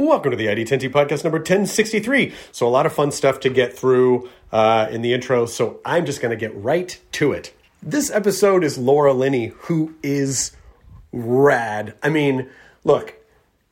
Welcome to the ID10T podcast number 1063. So, a lot of fun stuff to get through uh, in the intro. So, I'm just going to get right to it. This episode is Laura Linney, who is rad. I mean, look,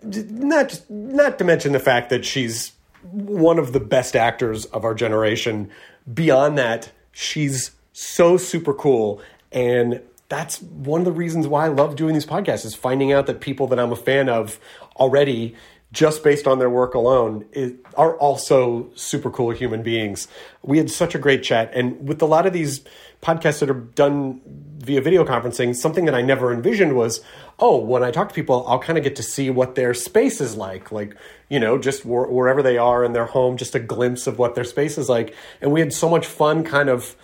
not not to mention the fact that she's one of the best actors of our generation. Beyond that, she's so super cool and that's one of the reasons why I love doing these podcasts is finding out that people that I'm a fan of already just based on their work alone are also super cool human beings. We had such a great chat and with a lot of these podcasts that are done via video conferencing, something that I never envisioned was, oh, when I talk to people, I'll kind of get to see what their space is like, like, you know, just wh- wherever they are in their home, just a glimpse of what their space is like. And we had so much fun kind of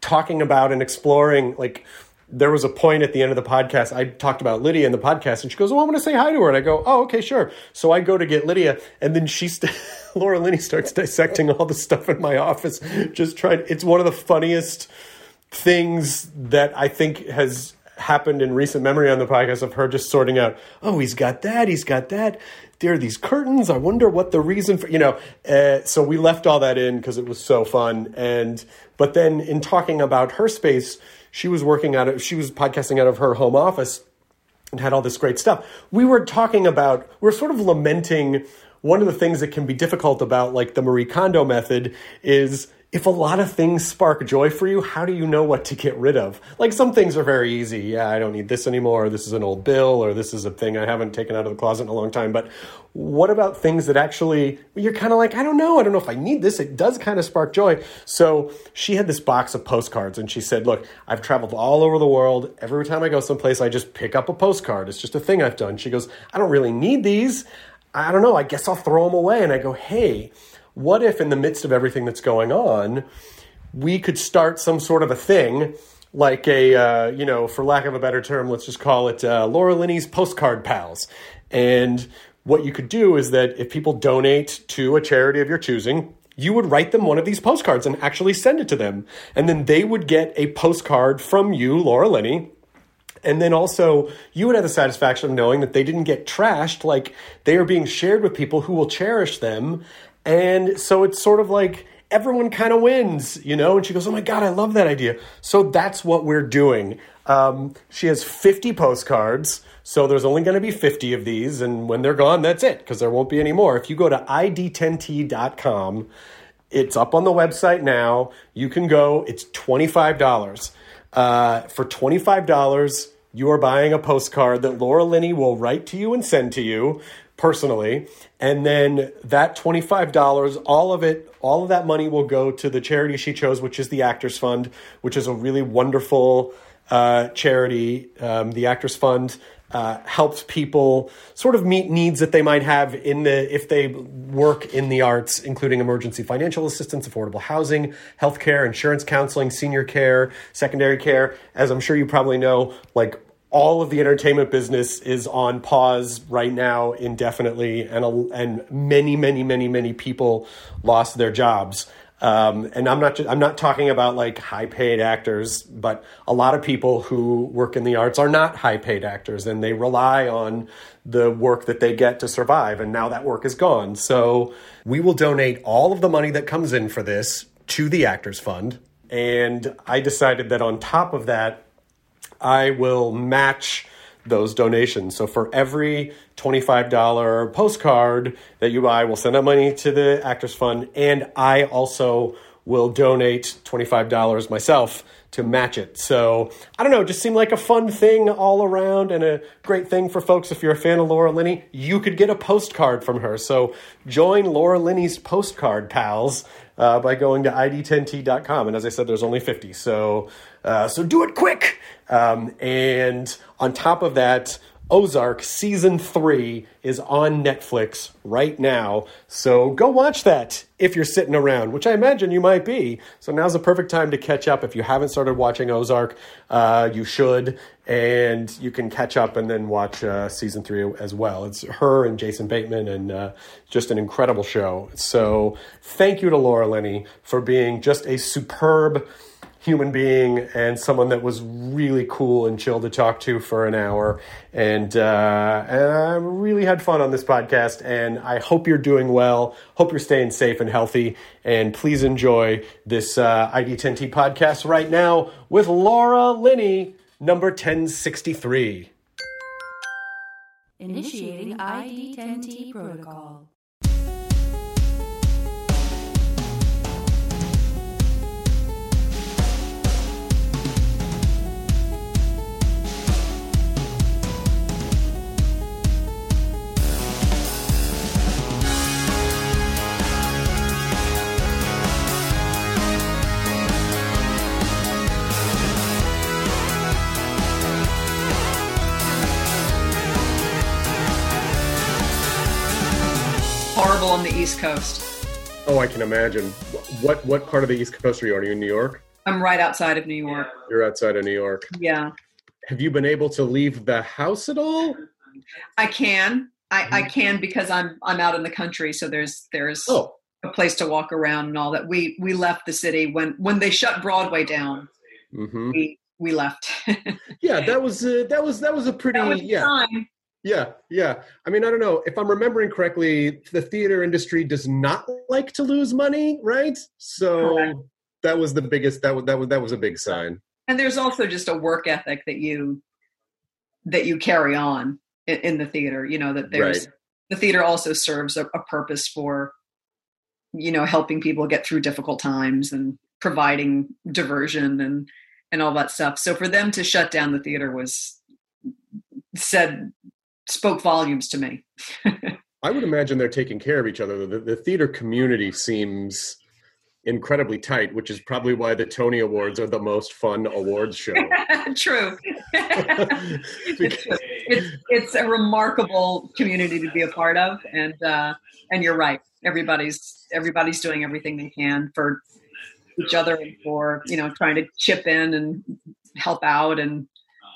talking about and exploring like there was a point at the end of the podcast I talked about Lydia in the podcast and she goes, "Oh, I'm going to say hi to her." And I go, "Oh, okay, sure." So I go to get Lydia and then she st- Laura Linney starts dissecting all the stuff in my office just trying it's one of the funniest things that I think has happened in recent memory on the podcast of her just sorting out, "Oh, he's got that, he's got that." There are these curtains. I wonder what the reason for, you know. Uh, so we left all that in because it was so fun. And but then in talking about her space, she was working out of, she was podcasting out of her home office and had all this great stuff. We were talking about, we we're sort of lamenting one of the things that can be difficult about like the Marie Kondo method is if a lot of things spark joy for you, how do you know what to get rid of? Like some things are very easy. Yeah, I don't need this anymore. This is an old bill, or this is a thing I haven't taken out of the closet in a long time. But what about things that actually you're kind of like, I don't know. I don't know if I need this. It does kind of spark joy. So she had this box of postcards and she said, Look, I've traveled all over the world. Every time I go someplace, I just pick up a postcard. It's just a thing I've done. She goes, I don't really need these. I don't know. I guess I'll throw them away. And I go, Hey, what if in the midst of everything that's going on, we could start some sort of a thing like a, uh, you know, for lack of a better term, let's just call it uh, Laura Linney's Postcard Pals. And what you could do is that if people donate to a charity of your choosing, you would write them one of these postcards and actually send it to them. And then they would get a postcard from you, Laura Linney, and then also, you would have the satisfaction of knowing that they didn't get trashed. Like they are being shared with people who will cherish them. And so it's sort of like everyone kind of wins, you know? And she goes, Oh my God, I love that idea. So that's what we're doing. Um, she has 50 postcards. So there's only going to be 50 of these. And when they're gone, that's it, because there won't be any more. If you go to id10t.com, it's up on the website now. You can go, it's $25. Uh, for $25, you are buying a postcard that Laura Linney will write to you and send to you personally. And then that $25, all of it, all of that money will go to the charity she chose, which is the Actors Fund, which is a really wonderful uh, charity. Um, the Actors Fund uh, helps people sort of meet needs that they might have in the if they work in the arts, including emergency financial assistance, affordable housing, healthcare, insurance counseling, senior care, secondary care. As I'm sure you probably know, like all of the entertainment business is on pause right now indefinitely, and a, and many, many, many, many people lost their jobs. Um, and I'm not just, I'm not talking about like high paid actors, but a lot of people who work in the arts are not high paid actors, and they rely on the work that they get to survive. And now that work is gone, so we will donate all of the money that comes in for this to the Actors Fund. And I decided that on top of that, I will match those donations. So for every $25 postcard that you buy, we'll send that money to the Actors Fund. And I also will donate $25 myself to match it. So I don't know, just seemed like a fun thing all around and a great thing for folks. If you're a fan of Laura Linney, you could get a postcard from her. So join Laura Linney's postcard pals uh, by going to id10t.com. And as I said, there's only 50. So, uh, so do it quick. Um, and on top of that, Ozark season three is on Netflix right now. So go watch that if you're sitting around, which I imagine you might be. So now's the perfect time to catch up. If you haven't started watching Ozark, uh, you should. And you can catch up and then watch uh, season three as well. It's her and Jason Bateman, and uh, just an incredible show. So thank you to Laura Linney for being just a superb human being and someone that was really cool and chill to talk to for an hour. And, uh, and I really had fun on this podcast. And I hope you're doing well. Hope you're staying safe and healthy. And please enjoy this uh, ID10T podcast right now with Laura Linney, number 1063. Initiating ID10T protocol. Horrible on the East Coast. Oh, I can imagine. What what part of the East Coast are you? Are you in New York? I'm right outside of New York. You're outside of New York. Yeah, Have you been able to leave the house at all? I can. I, I can because I'm I'm out in the country, so there's there's Oh, a place to walk around and all that. We we left the city when when they shut Broadway down. hmm We we left. yeah. That was uh, that was that was a pretty was yeah. time. Yeah, yeah. I mean, I don't know if I'm remembering correctly. The theater industry does not like to lose money, right? So Correct. that was the biggest. That was that was that was a big sign. And there's also just a work ethic that you that you carry on in, in the theater. You know that there's Right. the theater also serves a, a purpose for you know helping people get through difficult times and providing diversion and and all that stuff. So for them to shut down the theater was said spoke volumes to me. I would imagine they're taking care of each other. The, the theater community seems incredibly tight, which is probably why the Tony Awards are the most fun awards show. True. it's, it's it's a remarkable community to be a part of, and uh, and you're right. Everybody's everybody's doing everything they can for each other and for you know trying to chip in and help out and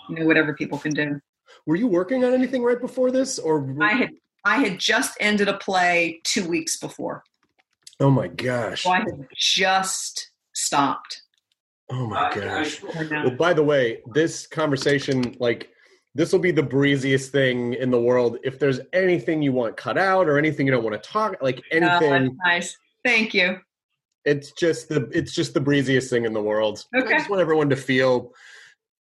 you know whatever people can do. Were you working on anything right before this, or I had I had just ended a play two weeks before, Oh my gosh! so I had just stopped. Oh my gosh! Well, by the way, this conversation, like, this will be the breeziest thing in the world. If there's anything you want cut out or anything you don't want to talk, like Oh, that's anything, nice. Thank you. it's just the it's just the breeziest thing in the world. Okay. I just want everyone to feel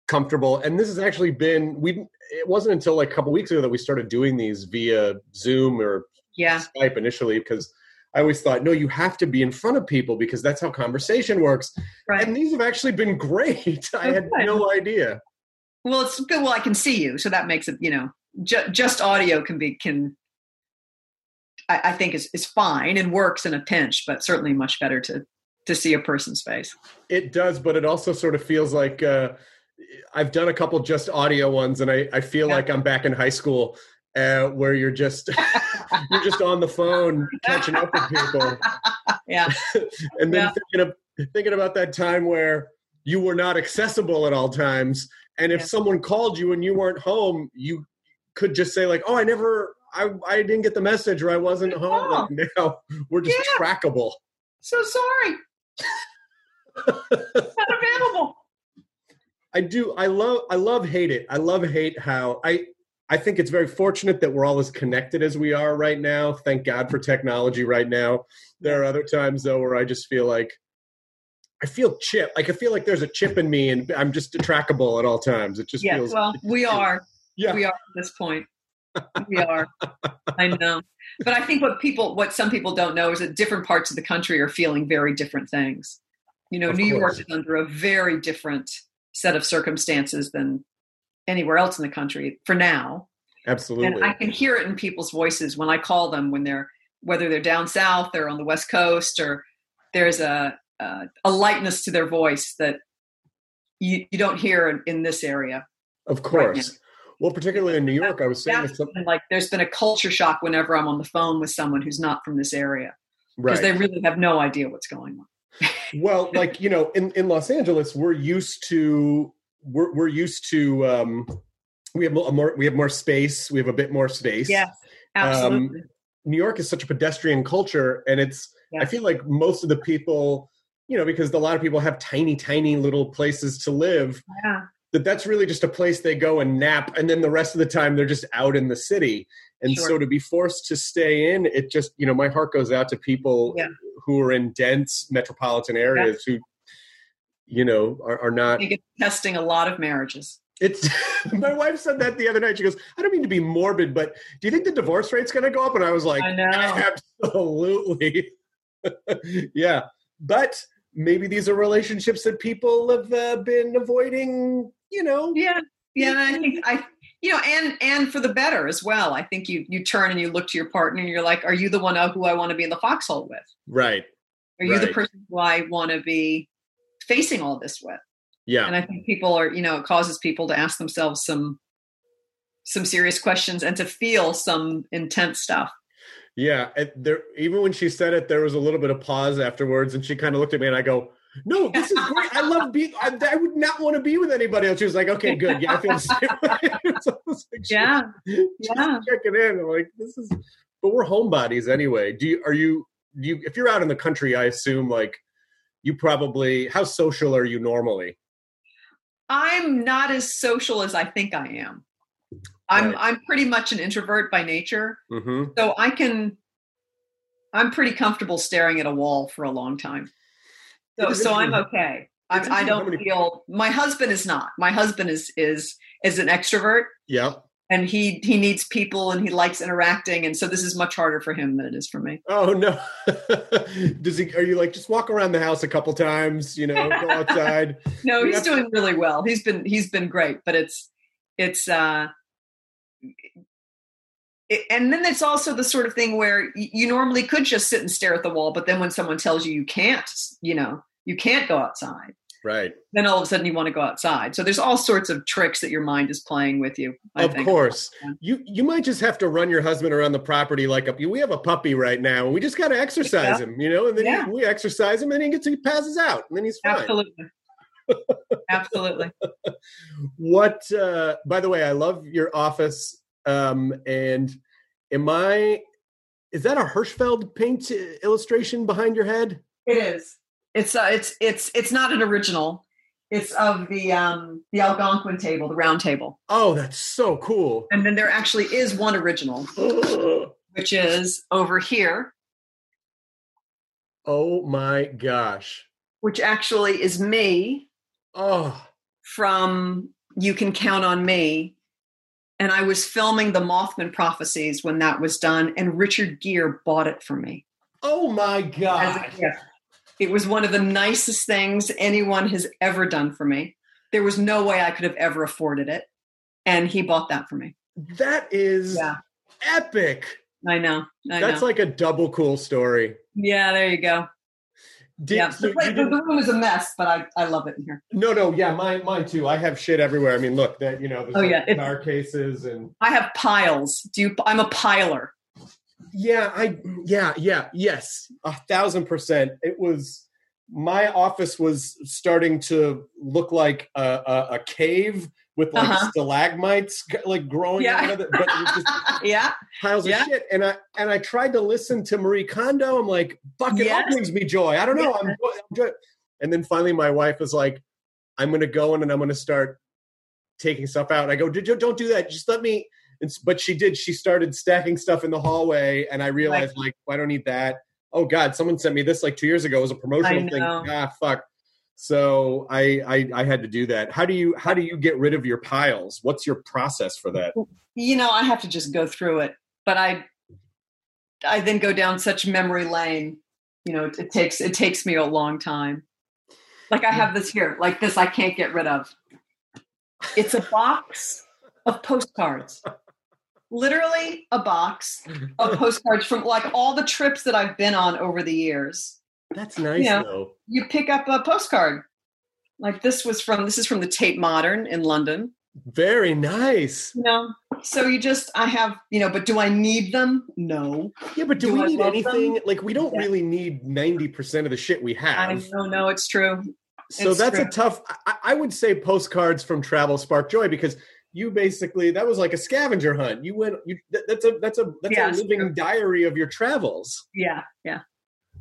comfortable. And this has actually been we. It wasn't until like a couple weeks ago that we started doing these via Zoom or Yeah. Skype initially because I always thought, no, you have to be in front of people because that's how conversation works. Right. And these have actually been great. I had no idea. Well, it's good. Well, I can see you, so that makes it. You know, ju- just audio can be can. I, I think is is fine and works in a pinch, but certainly much better to to see a person's face. It does, but it also sort of feels like uh, I've done a couple just audio ones, and I, I feel Yeah. like I'm back in high school uh, where you're just you're just on the phone catching up with people, Yeah, and then Yeah. thinking of, thinking about that time where you were not accessible at all times, and if Yeah. someone called you and you weren't home, you could just say like, "Oh, I never." I, I didn't get the message or I wasn't home. Like now we're just trackable. so sorry. Not available. I do. I love. I love hate it. I love hate how I. I think it's very fortunate that we're all as connected as we are right now. Thank God for technology right now. There are other times though where I just feel like I feel chip. Like I feel like there's a chip in me, and I'm just trackable at all times. It just Yeah. feels. Well, we are. Yeah. we are at this point. We are. I know. But I think what people, what some people don't know is that different parts of the country are feeling very different things. You know, Of New York is under a very different set of circumstances than anywhere else in the country for now. Absolutely. And I can hear it in people's voices when I call them when they're whether they're down south or on the west coast or there's a a, a lightness to their voice that you, you don't hear in, in this area. of right course. well, particularly in New York, I was saying That's with some, been like there's been a culture shock whenever I'm on the phone with someone who's not from this area because right. they really have no idea what's going on. Well, like you know, in in Los Angeles, we're used to we're we're used to um, we have a more we have more space. We have a bit more space. Yes, absolutely. New York is such a pedestrian culture, and it's I feel like most of the people, you know, because a lot of people have tiny, tiny little places to live. yeah. That that's really just a place they go and nap, and then the rest of the time they're just out in the city. And Sure. so to be forced to stay in, it just you know my heart goes out to people Yeah. who are in dense metropolitan areas who, you know, are, are not. testing a lot of marriages. It's my wife said that the other night. She goes, "I don't mean to be morbid, but do you think the divorce rate's going to go up?" And I was like, I know. Absolutely. yeah. But maybe these are relationships that people have uh, been avoiding, you know. Yeah, yeah. I think I, you know, and and for the better as well. I think you you turn and you look to your partner and you're like, are you the one who I want to be in the foxhole with? Right. Are you the person who I want to be facing all this with? Yeah. And I think people are, you know, it causes people to ask themselves some some serious questions and to feel some intense stuff. yeah. And there even when she said it, there was a little bit of pause afterwards and she kind of looked at me and I go, no, this is great. I love being. I, I would not want to be with anybody else. She was like, "Okay, good. Yeah, I feel the same way." Like Yeah, just yeah. checking in. I'm like, this is, but we're homebodies anyway. Do you, are you, do you, if you're out in the country, I assume like you probably, how social are you normally? I'm not as social as I think I am. I'm Right. I'm pretty much an introvert by nature. Mm-hmm. So I can I'm pretty comfortable staring at a wall for a long time. So so I'm okay. I'm, I don't many- feel my husband is not. My husband is is is an extrovert Yeah. and he he needs people and he likes interacting and so this is much harder for him than it is for me. Oh no. Does he, are you like, just walk around the house a couple times, you know, go outside? No, he's doing really well. He's been he's been great, but it's it's uh it, and then it's also the sort of thing where you normally could just sit and stare at the wall, but then when someone tells you you can't, you know, you can't go outside, right. then all of a sudden you want to go outside. So there's all sorts of tricks that your mind is playing with you. I of think. course. Yeah. You, you might just have to run your husband around the property like a, we have a puppy right now and we just got to exercise Yeah. him, you know, and then Yeah. he, we exercise him and he gets, he passes out and then he's fine. Absolutely. Absolutely. what uh by the way i love your office um and am i is that a hirschfeld paint uh, illustration behind your head It is. It's uh, it's it's it's not an original. It's of the um the Algonquin table, the round table. oh that's so cool And then there actually is one original, which is over here, oh my gosh which actually is me oh from You Can Count on Me. And I was filming the Mothman prophecies when that was done, and Richard Gere bought it for me. oh my god. It was one of the nicest things anyone has ever done for me. There was no way I could have ever afforded it. And he bought that for me. that is Yeah. epic I know. I that's know. like a double cool story yeah, there you go. Did, yeah. so The, place- the, room is a mess, but I, I love it in here. no no yeah mine mine too i have shit everywhere i mean look that you know there's Oh, like yeah, it's- car cases and I have piles. Do you I'm a piler. Yeah, I yeah, yeah, yes. A thousand percent. It was my office was starting to look like a, a, a cave with like Uh-huh. stalagmites like growing Yeah. out of it, but it just yeah. piles Yeah. of shit. And I and I tried to listen to Marie Kondo. I'm like, fuck it, all Yes. brings me joy. I don't know. I'm, I'm joy. And then finally my wife was like, I'm gonna go in and I'm gonna start taking stuff out. I go, "Did don't do that. Just let me and, but she did. She started stacking stuff in the hallway, and I realized, like, I don't need that. Oh God, someone sent me this like two years ago. It was a promotional thing. Ah, fuck. So I, I I had to do that. How do you how do you get rid of your piles? What's your process for that? You know, I have to just go through it, but I I then go down such memory lane. You know, it, it takes it takes me a long time. Like I hmm. have this here, like this I can't get rid of. It's a box of postcards. Literally a box of postcards from like all the trips that I've been on over the years. That's nice Yeah. though. You pick up a postcard. Like this was from this is from the Tate Modern in London. Very nice. You know, so you just I have you know, but do I need them? No. Yeah, but do, Do we I need anything? them? Like we don't Yeah. really need ninety percent of the shit we have. I know, no, it's true. So It's that's a tough. I, I would say postcards from Travel Spark Joy because you basically that was like a scavenger hunt. You went. You that, that's a that's a that's Yeah, a living true. diary of your travels. Yeah, yeah.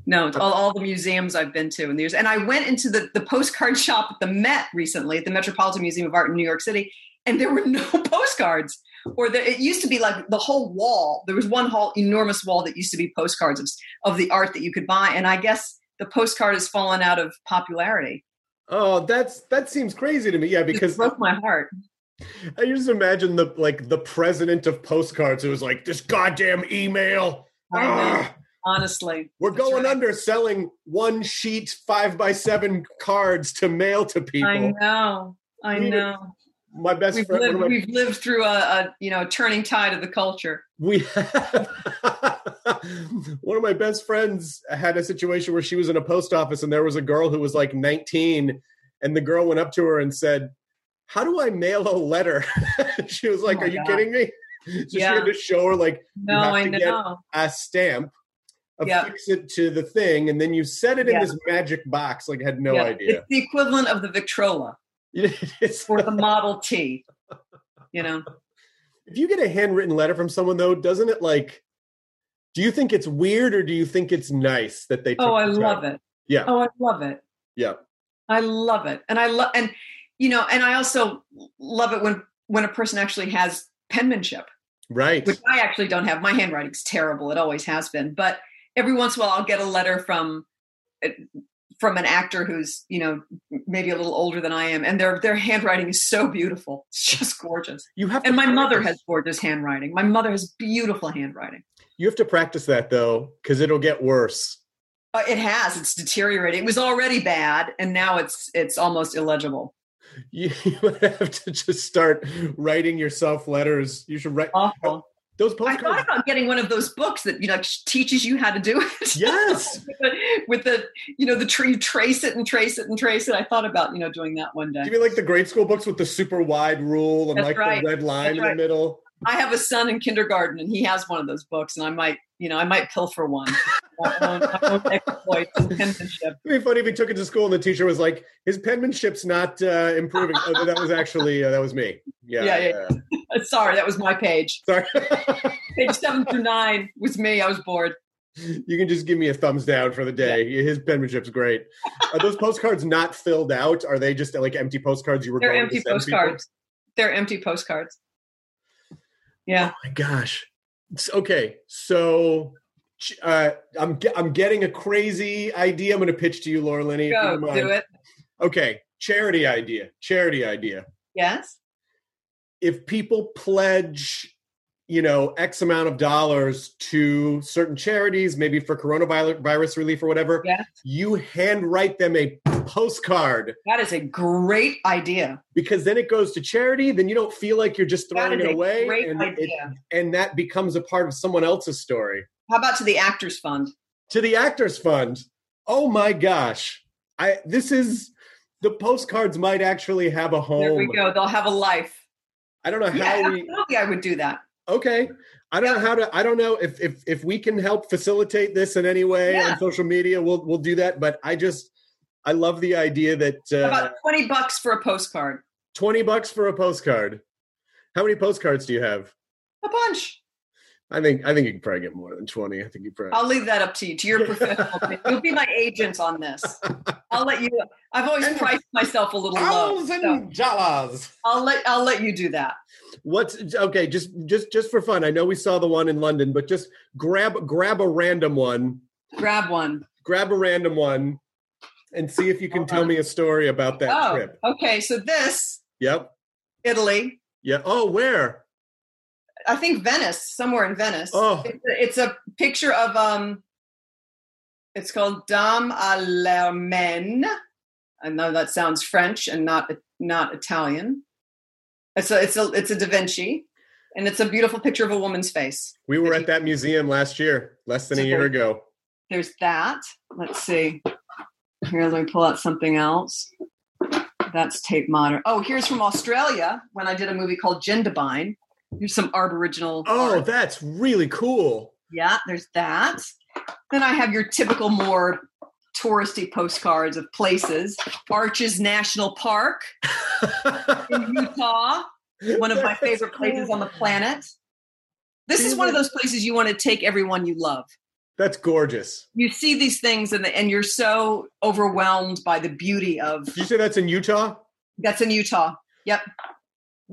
No, it's all, all the museums I've been to in the years. And I went into the, the postcard shop at the Met recently, at the Metropolitan Museum of Art in New York City, and there were no postcards. Or the, it used to be like the whole wall. There was one whole enormous wall that used to be postcards of, of the art that you could buy. And I guess the postcard has fallen out of popularity. Oh, that's that seems crazy to me. Yeah, It because broke my heart. I just imagine the like the president of postcards who was like this goddamn email. Honestly, we're going right. under selling one sheet five by seven cards to mail to people. I know. I We- know. My best We've friend. lived, my- we've lived through a, a you know turning tide of the culture. we have one of my best friends had a situation where she was in a post office and there was a girl who was like 19 and the girl went up to her and said how do i mail a letter she was like Oh are you kidding me so she Yeah. had to show her like No, have I to get- know. a stamp Yeah. affix it to the thing and then you set it in Yeah. this magic box like I had no Yeah. idea It's the equivalent of the Victrola It's- or the Model T. You know, if you get a handwritten letter from someone though doesn't it like do you think it's weird or do you think it's nice that they took oh, I love it. Yeah. Oh, I love it. yeah I love it, and I love, and you know, and I also love it when when a person actually has penmanship, right which I actually don't have. My handwriting's terrible; it always has been. But every once in a while, I'll get a letter from uh, from an actor who's you know maybe a little older than I am, and their their handwriting is so beautiful. It's just gorgeous. you have And my mother has gorgeous handwriting. My mother has beautiful handwriting. you have to practice that though because it'll get worse Uh, it has. It's deteriorated. It was already bad, and now it's it's almost illegible. you, you might have to just start writing yourself letters you should write Awful. Those I thought about getting one of those books that you know teaches you how to do it. yes with, the, with the you know the tree trace it and trace it and trace it. I thought about you know doing that one day. Give me like the grade school books with the super wide rule and That's like right. the red line That's in right. the middle. I have a son in kindergarten and he has one of those books, and I might you know I might pilfer one. I won't, I won't exploit some penmanship. It'd be funny if he took it to school and the teacher was like, "His penmanship's not uh, improving." oh, that was actually uh, that was me. Yeah, Yeah, yeah. Uh, Sorry, that was my page. Sorry. Page seven through nine was me. I was bored. you can just give me a thumbs down for the day. His penmanship's great. Are those postcards not filled out? Are they just like empty postcards you were They're going empty to send people? postcards. They're empty postcards. Yeah. Oh my gosh. S- Okay, so uh, I'm I'm getting a crazy idea. I'm going to pitch to you, Laura Linney. Go do it. Okay, charity idea. Charity idea. Yes. If people pledge, you know, X amount of dollars to certain charities, maybe for coronavirus relief or whatever, Yes. you handwrite them a postcard That is a great idea. because then it goes to charity. Then you don't feel like you're just throwing it away, great and, it- and that becomes a part of someone else's story. How about to the Actors Fund? to the Actors Fund. Oh my gosh. I this is the postcards might actually have a home. There we go. They'll have a life. I don't know how Yeah, we absolutely. I would do that. Okay. I don't know how to I don't know if if if we can help facilitate this in any way Yeah. on social media, we'll we'll do that, but I just I love the idea that uh, about twenty bucks for a postcard? 20 bucks for a postcard. How many postcards do you have? A bunch. I think I think you can probably get more than 20. I think you probably I'll leave that up to you, to your professional. You'll be my agent on this. I'll let you. I've always priced myself a little low. so thousand dollars. I'll let I'll let you do that. What's okay? Just just just for fun. I know we saw the one in London, but just grab grab a random one. Grab one. Grab a random one. and see if you can tell me a story about that oh, trip. okay. So this Yep. Italy, Yeah. Oh, where? I think Venice, somewhere in Venice. Oh. It's, a, it's a picture of um. It's called Dame à l'Hermine. I know that sounds French and not not Italian. It's a it's a it's a Da Vinci, and it's a beautiful picture of a woman's face. We were at that museum last year, less than a year ago. There's that. Let's see. Here, let me pull out something else. That's Tate Modern. Oh, here's from Australia when I did a movie called Jindabyne. Here's some Aboriginal. Oh, art. that's really cool. Yeah, there's that. Then I have your typical more touristy postcards of places. Arches National Park in Utah, one of my favorite places on the planet. This is one of those places you want to take everyone you love. That's gorgeous. You see these things and, and you're so overwhelmed by the beauty of Did you say that's in Utah? that's in Utah. Yep.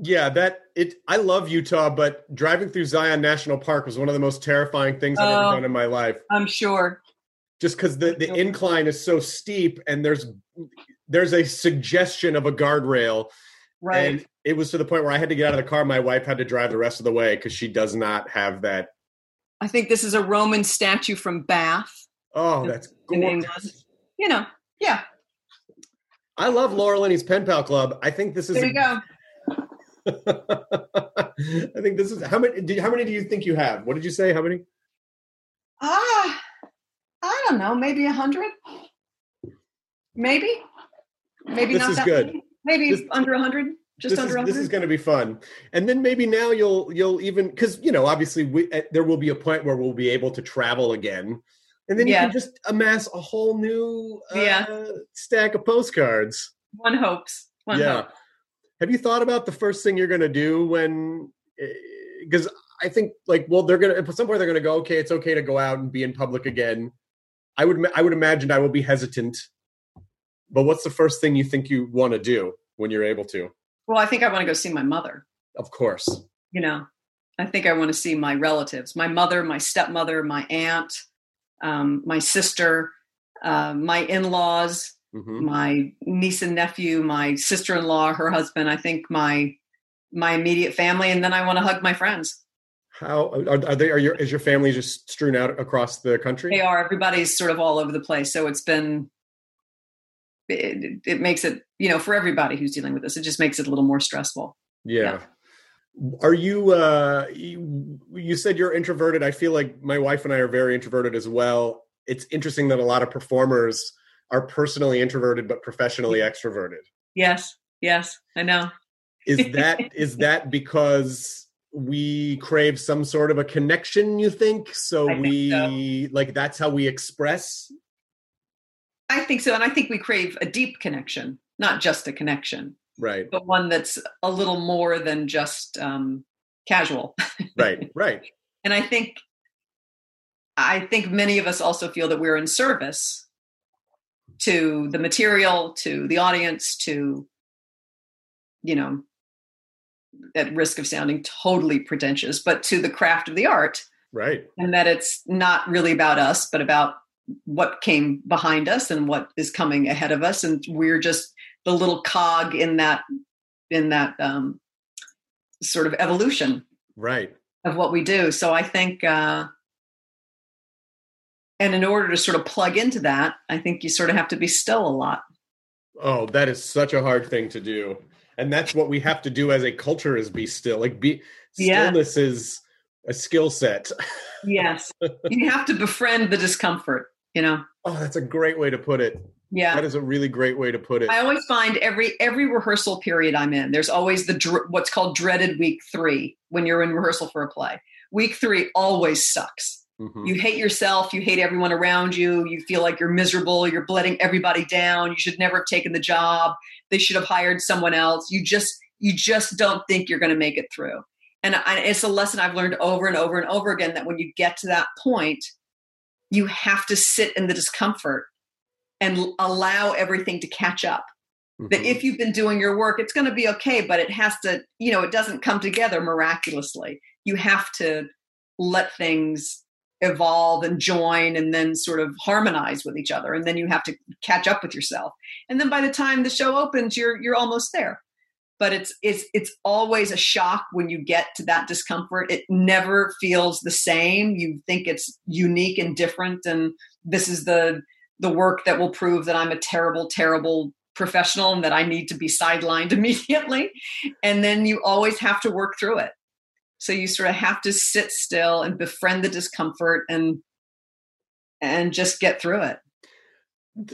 Yeah, that it. I love Utah, but driving through Zion National Park was one of the most terrifying things I've Oh. ever done in my life. I'm sure. Just because the, the incline is so steep, and there's there's a suggestion of a guardrail, Right. and it was to the point where I had to get out of the car. My wife had to drive the rest of the way because she does not have that. I think this is a Roman statue from Bath. Oh, that's In gorgeous. England. You know, yeah. I love Laura Linney's Pen Pal Club. I think this is. There you go. I think this is how many. Did, how many do you think you have? What did you say? How many? Ah, I don't know. Maybe a hundred. Maybe. Maybe This not is that good. many. Maybe This- under a hundred. Just this under is, this is going to be fun and then maybe now you'll you'll even because you know obviously we, uh, there will be a point where we'll be able to travel again and then you can just amass a whole new uh, Yeah. stack of postcards One hopes. One yeah have you thought about the first thing you're going to do when because i think like well they're going to at some point they're going to go okay it's okay to go out and be in public again i would i would imagine i will be hesitant but what's the first thing you think you want to do when you're able to Well, I think I want to go see my mother. of course You know, I think I want to see my relatives, my mother, my stepmother, my aunt, um, my sister, uh, my in-laws, hmm my niece and nephew, my sister-in-law, her husband. I think my my immediate family, and then I want to hug my friends. How are, are they? Are your is your family just strewn out across the country? They are. Everybody's sort of all over the place. So it's been, it, it makes it, you know, for everybody who's dealing with this, it just makes it a little more stressful. Yeah. Are you? uh you, you said you're introverted. I feel like my wife and I are very introverted as well. It's interesting that a lot of performers are personally introverted but professionally extroverted. Yes. Yes. I know. Is that is that because we crave some sort of a connection? You think so? I think we like that's how we express. I think so. And I think we crave a deep connection, not just a connection, Right. but one that's a little more than just um, casual. Right. Right. And I think, I think many of us also feel that we're in service to the material, to the audience, to, you know, at risk of sounding totally pretentious, but to the craft of the art. Right. and that it's not really about us, but about what came behind us and what is coming ahead of us, and we're just the little cog in that in that um, sort of evolution Right. of what we do. So I think, uh, and in order to sort of plug into that, I think you sort of have to be still a lot. Oh, that is such a hard thing to do. And that's what we have to do as a culture is be still. Like be Yeah. stillness is a skill set. Yes, you have to befriend the discomfort. You know, Oh, that's a great way to put it. yeah. That is a really great way to put it. I always find every every rehearsal period I'm in, there's always the dr- what's called dreaded week three when you're in rehearsal for a play. Week three always sucks. Mhm. You hate yourself, you hate everyone around you, you feel like you're miserable, you're letting everybody down. You should never have taken the job. They should have hired someone else. You just you just don't think you're going to make it through. And I, it's a lesson I've learned over and over and over again that when you get to that point, you have to sit in the discomfort and allow everything to catch up that Mhm. if you've been doing your work it's going to be okay but it has to you know it doesn't come together miraculously you have to let things evolve and join and then sort of harmonize with each other. And then you have to catch up with yourself. And then by the time the show opens you're you're almost there. But it's it's it's always a shock when you get to that discomfort. It never feels the same. You think it's unique and different. And this is the the work that will prove that i'm a terrible terrible professional and that i need to be sidelined immediately. And then you always have to work through it so you sort of have to sit still and befriend the discomfort and and just get through it.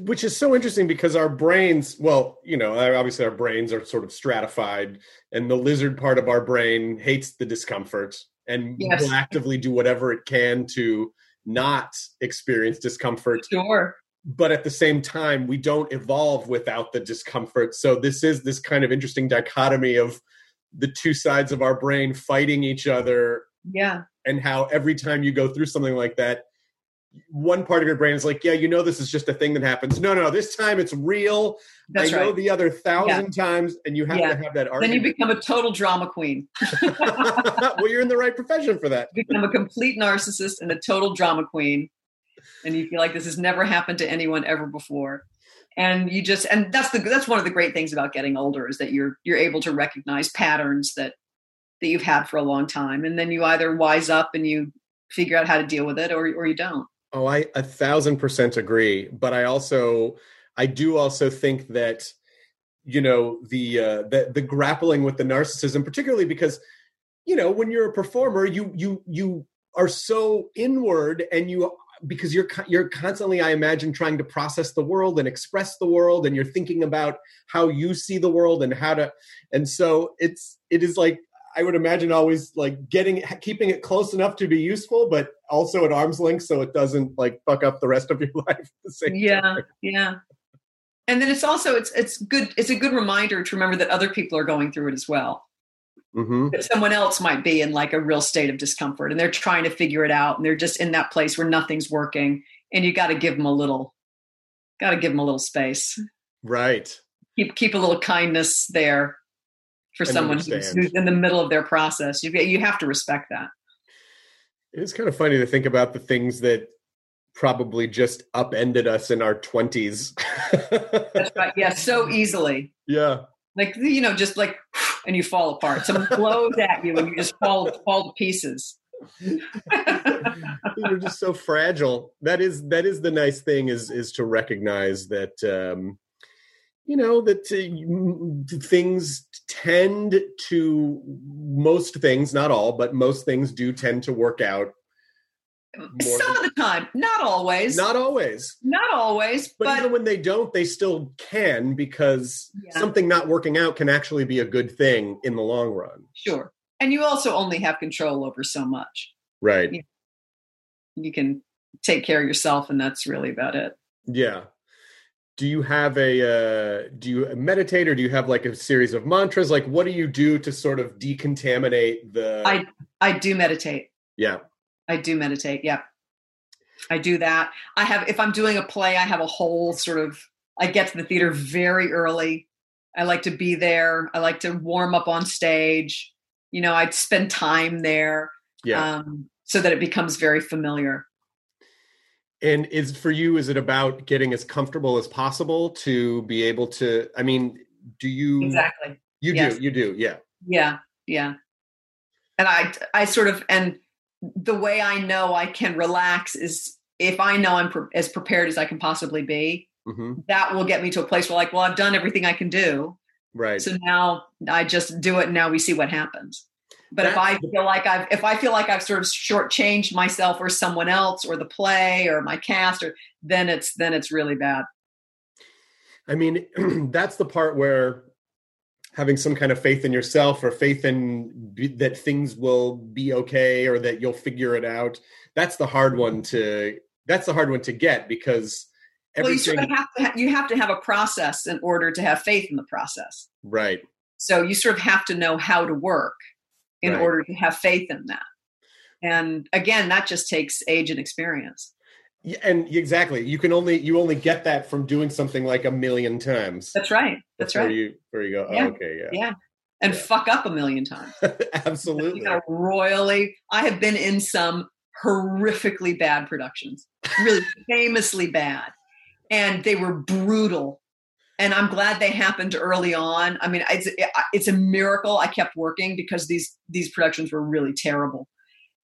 Which is so interesting because our brains well you know obviously our brains are sort of stratified and the lizard part of our brain hates the discomfort and Yes. will actively do whatever it can to not experience discomfort. Sure. But at the same time we don't evolve without the discomfort. So this is this kind of interesting dichotomy of the two sides of our brain fighting each other yeah. and how every time you go through something like that one part of your brain is like yeah you know this is just a thing that happens. No no no this time it's real. That's i know right. the other thousand times and you have Yeah. to have that argument. then you become a total drama queen. Well you're in the right profession for that. Become a complete narcissist and a total drama queen. And you feel like this has never happened to anyone ever before and you just and that's the that's one of the great things about getting older is that you're you're able to recognize patterns that that you've had for a long time and then you either wise up and you figure out how to deal with it or or you don't Oh, I a thousand percent agree. But I also, I do also think that, you know, the uh, the the grappling with the narcissism, particularly because, you know, when you're a performer, you you you are so inward, and you because you're you're constantly, I imagine, trying to process the world and express the world, and you're thinking about how you see the world and how to, and so it's it is like I would imagine always like getting keeping it close enough to be useful, but also at arm's length so it doesn't like fuck up the rest of your life. The same yeah time. yeah and then it's also it's it's good it's a good reminder to remember that other people are going through it as well Mm-hmm. someone else might be in like a real state of discomfort and they're trying to figure it out and they're just in that place where nothing's working and you got to give them a little got to give them a little space Right. keep keep a little kindness there for And someone who's, who's in the middle of their process you you have to respect that It's kind of funny to think about the things that probably just upended us in our twenties. that's right yeah so easily yeah. like you know just like and you fall apart someone blows at you and you just fall fall to pieces You're just so fragile. That is that is the nice thing is is to recognize that um you know that uh, things tend to most things not all but most things do tend to work out more some of the time. Not always. Not always. Not always but, but, even when they don't they still can because Yeah. something not working out can actually be a good thing in the long run. Sure. And you also only have control over so much. Right. Yeah. you can take care of yourself and that's really about it. Yeah. Do you have a uh do you meditate or do you have like a series of mantras? Like what do you do to sort of decontaminate the I- i do meditate. Yeah i do meditate yeah. I do that. I have if i'm doing a play i have a whole sort of i get to the theater very early. I like to be there. I like to warm up on stage. You know i'd spend time there yeah. um, so that it becomes very familiar. And is for you is it about getting as comfortable as possible to be able to i mean do you exactly. You Yes. do you do yeah. Yeah, yeah. And I I sort of and the way I know I can relax is if I know I'm pre- as prepared as I can possibly be. hmm That will get me to a place where like, well, I've done everything I can do. right So now I just do it and now we see what happens. But if I feel like I've if I feel like I've sort of shortchanged myself or someone else or the play or my cast or then it's then it's really bad. I mean, that's the part where having some kind of faith in yourself or faith in be, that things will be okay or that you'll figure it out. That's the hard one to. That's the hard one to get because Well, you sort of have to ha- you have to have a process in order to have faith in the process. right. So you sort of have to know how to work in Right. order to have faith in that. And again, that just takes age and experience. Yeah, and exactly, you can only you only get that from doing something like a million times. That's right. That's before right. You where you go. Yeah. Oh, okay, yeah, Yeah. And Yeah. fuck up a million times. absolutely. You royally. I have been in some horrifically bad productions, really famously bad. And they were brutal. And I'm glad they happened early on. I mean, it's, it's a miracle I kept working because these these productions were really terrible.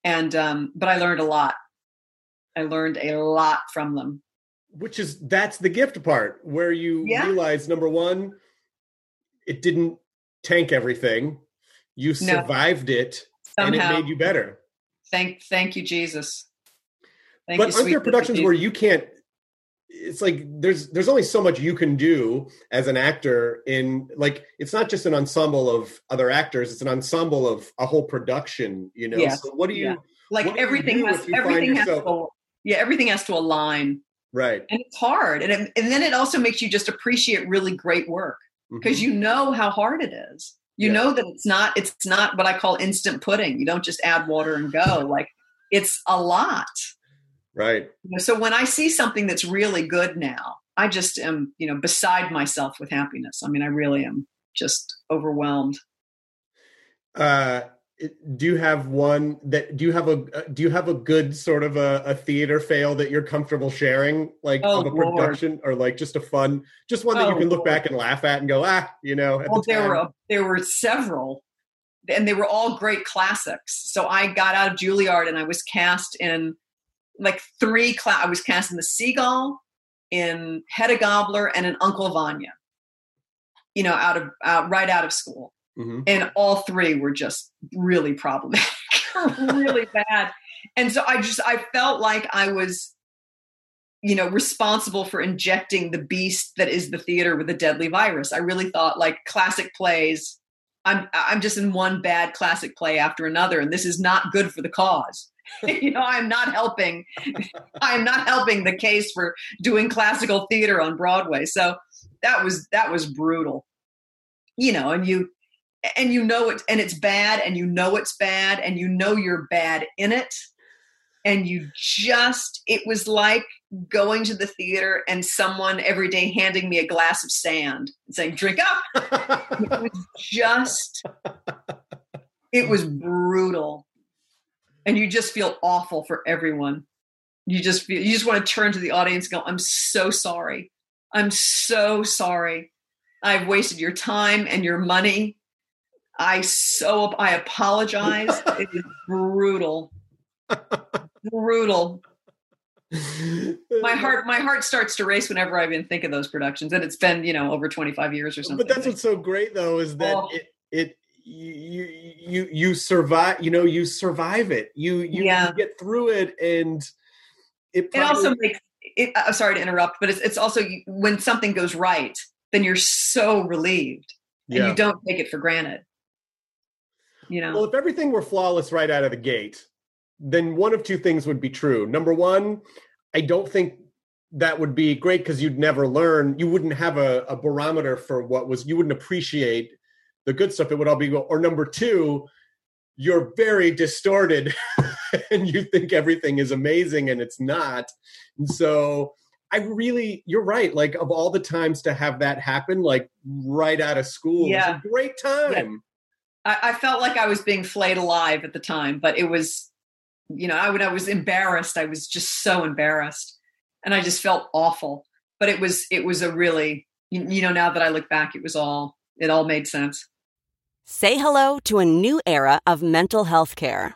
And um, but I learned a lot. I learned a lot from them. Which is that's the gift part where you Yeah. realize number one, it didn't tank everything. You No. survived it and it made you better. Thank thank you, Jesus. Thank but you, aren't there productions Jesus. where you can't it's like there's there's only so much you can do as an actor in like it's not just an ensemble of other actors it's an ensemble of a whole production you know Yes. so what do you Yeah. like you everything has everything has yourself- to yeah everything has to align. Right. And it's hard and it, and then it also makes you just appreciate really great work because Mhm. you know how hard it is. You Yeah. know that it's not it's not what i call instant pudding. You don't just add water and go. Like it's a lot. Right. So when i see something that's really good now i just am you know beside myself with happiness. I mean i really am just overwhelmed. Uh do you have one that do you have a do you have a good sort of a, a theater fail that you're comfortable sharing like Oh, of a Lord. production or like just a fun just one that you Oh, can look Lord. back and laugh at and go ah you know well the there were a, there were several and they were all great classics so i got out of juilliard and i was cast in like three cla- i was cast in the seagull in hedda gabler and in uncle vanya you know out of right out of school Mhm. and all three were just really problematic. Really bad. And so i just i felt like i was you know responsible for injecting the beast that is the theater with a deadly virus. I really thought like classic plays i'm i'm just in one bad classic play after another and this is not good for the cause. You know i'm not helping i'm not helping the case for doing classical theater on broadway. So that was that was brutal. You know and you and you know it and it's bad and you know it's bad and you know you're bad in it. And you just it was like going to the theater and someone every day handing me a glass of sand and saying drink up. It was just it was brutal. And you just feel awful for everyone. You just feel you just want to turn to the audience and go i'm so sorry. I'm so sorry. I've wasted your time and your money i so i apologize it is brutal brutal my heart my heart starts to race whenever i even think of those productions and it's been you know over 25 years or something But that's what's so great though is that Oh. it it you you you survive you know you survive it you you, Yeah. you get through it and it, it also makes it, i'm sorry to interrupt but it's, it's also when something goes right then you're so relieved and yeah. you don't take it for granted you know? Well if everything were flawless right out of the gate then one of two things would be true. Number one i don't think that would be great because you'd never learn. You wouldn't have a, a barometer for what was you wouldn't appreciate the good stuff. It would all be or number two you're very distorted and you think everything is amazing and it's not. And so i really you're right like of all the times to have that happen like right out of school Yeah. it's a great time I, I felt like i was being flayed alive at the time but it was you know i when i was embarrassed i was just so embarrassed. And i just felt awful. But it was it was a really you know now that i look back it was all it all made sense. Say hello to a new era of mental health care.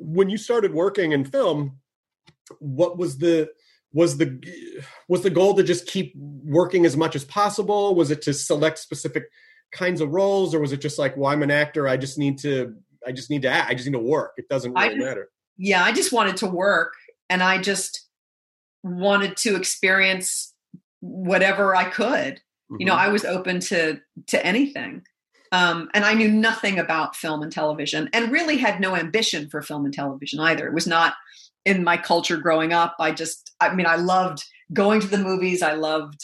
When you started working in film, what was the was the was the goal to just keep working as much as possible? Was it to select specific kinds of roles, or was it just like, well, I'm an actor, I just need to I just need to act. I just need to work. It doesn't really just, matter. Yeah, I just wanted to work and I just wanted to experience whatever I could. Mm-hmm. You know, mm-hmm. I was open to to anything. Um, and I knew nothing about film and television and really had no ambition for film and television either. It was not in my culture growing up. I just I mean I loved going to the movies. I loved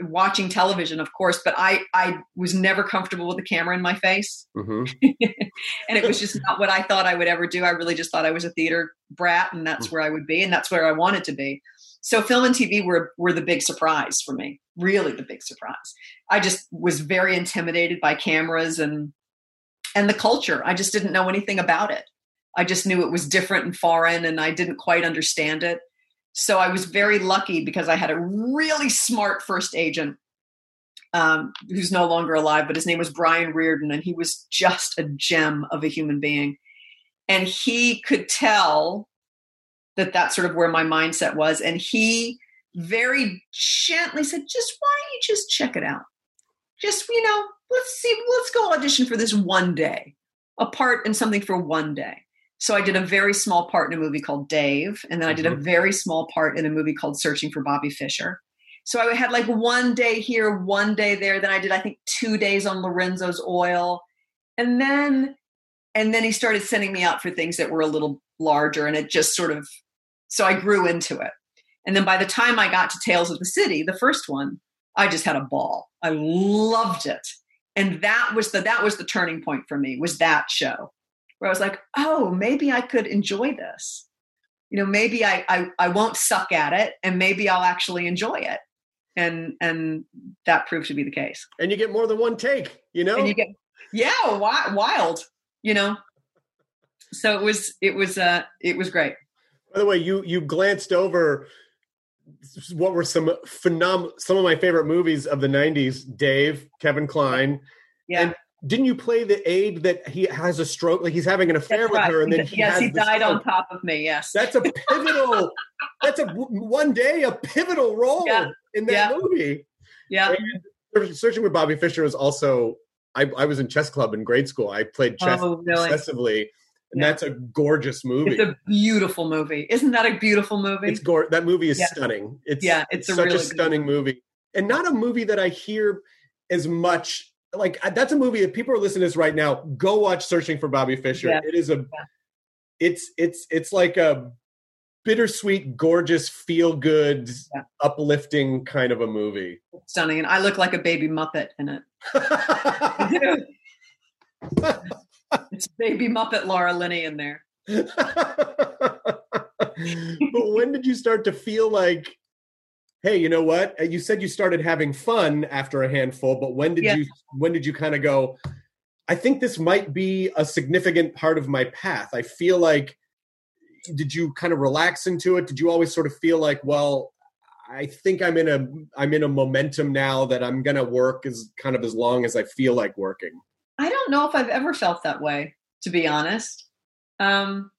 watching television, of course, but I I was never comfortable with the camera in my face, mm-hmm. and it was just not what I thought I would ever do. I really just thought I was a theater brat, and that's mm-hmm. where I would be, and that's where I wanted to be. So film and TV were were the big surprise for me, really the big surprise. I just was very intimidated by cameras and and the culture. I just didn't know anything about it. I just knew it was different and foreign, and I didn't quite understand it. So I was very lucky because I had a really smart first agent um, who's no longer alive, but his name was Brian Reardon, and he was just a gem of a human being. And he could tell that that's sort of where my mindset was. And he very gently said, just why don't you just check it out? Just, you know, let's see, let's go audition for this one day, a part in something for one day. So I did a very small part in a movie called Dave, and then I did a mm-hmm. very small part in a movie called Searching for Bobby Fischer. So I had like one day here, one day there. Then I did I think two days on Lorenzo's Oil, and then and then he started sending me out for things that were a little larger, and it just sort of so I grew into it. And then by the time I got to Tales of the City, the first one, I just had a ball. I loved it, and that was the that was the turning point for me. Was that show? where I was like, oh, maybe I could enjoy this. You know, maybe I, I, I won't suck at it and maybe I'll actually enjoy it. And and that proved to be the case. And you get more than one take, you know? And you get yeah, wild, you know. So it was it was uh it was great. By the way, you you glanced over what were some phenom some of my favorite movies of the 90s dave kevin kline yeah. and didn't you play the aide that he has a stroke like he's having an affair that's with right. her and then he yes he died stroke. on top of me yes that's a pivotal that's a one day a pivotal role yeah. in that yeah. movie yeah and searching with bobby fischer was also I, I, was in chess club in grade school i played chess oh, really? excessively and yeah. that's a gorgeous movie. It's a beautiful movie. Isn't that a beautiful movie? It's gore. That movie is stunning. It's yeah, it's, it's a such really a stunning movie, and not a movie that I hear as much like that's a movie that people are listening to this right now. Go watch Searching for Bobby Fischer. Yeah. It is a, it's it's it's like a bittersweet, gorgeous, feel good, yeah. uplifting kind of a movie. Stunning, and I look like a baby Muppet in it. it's baby Muppet Laura Linney in there. but when did you start to feel like hey you know what uh, you said you started having fun after a handful but when did yeah. you when did you kind of go i think this might be a significant part of my path i feel like did you kind of relax into it did you always sort of feel like well i think i'm in a i'm in a momentum now that i'm going to work as kind of as long as i feel like working i don't know if i've ever felt that way to be honest um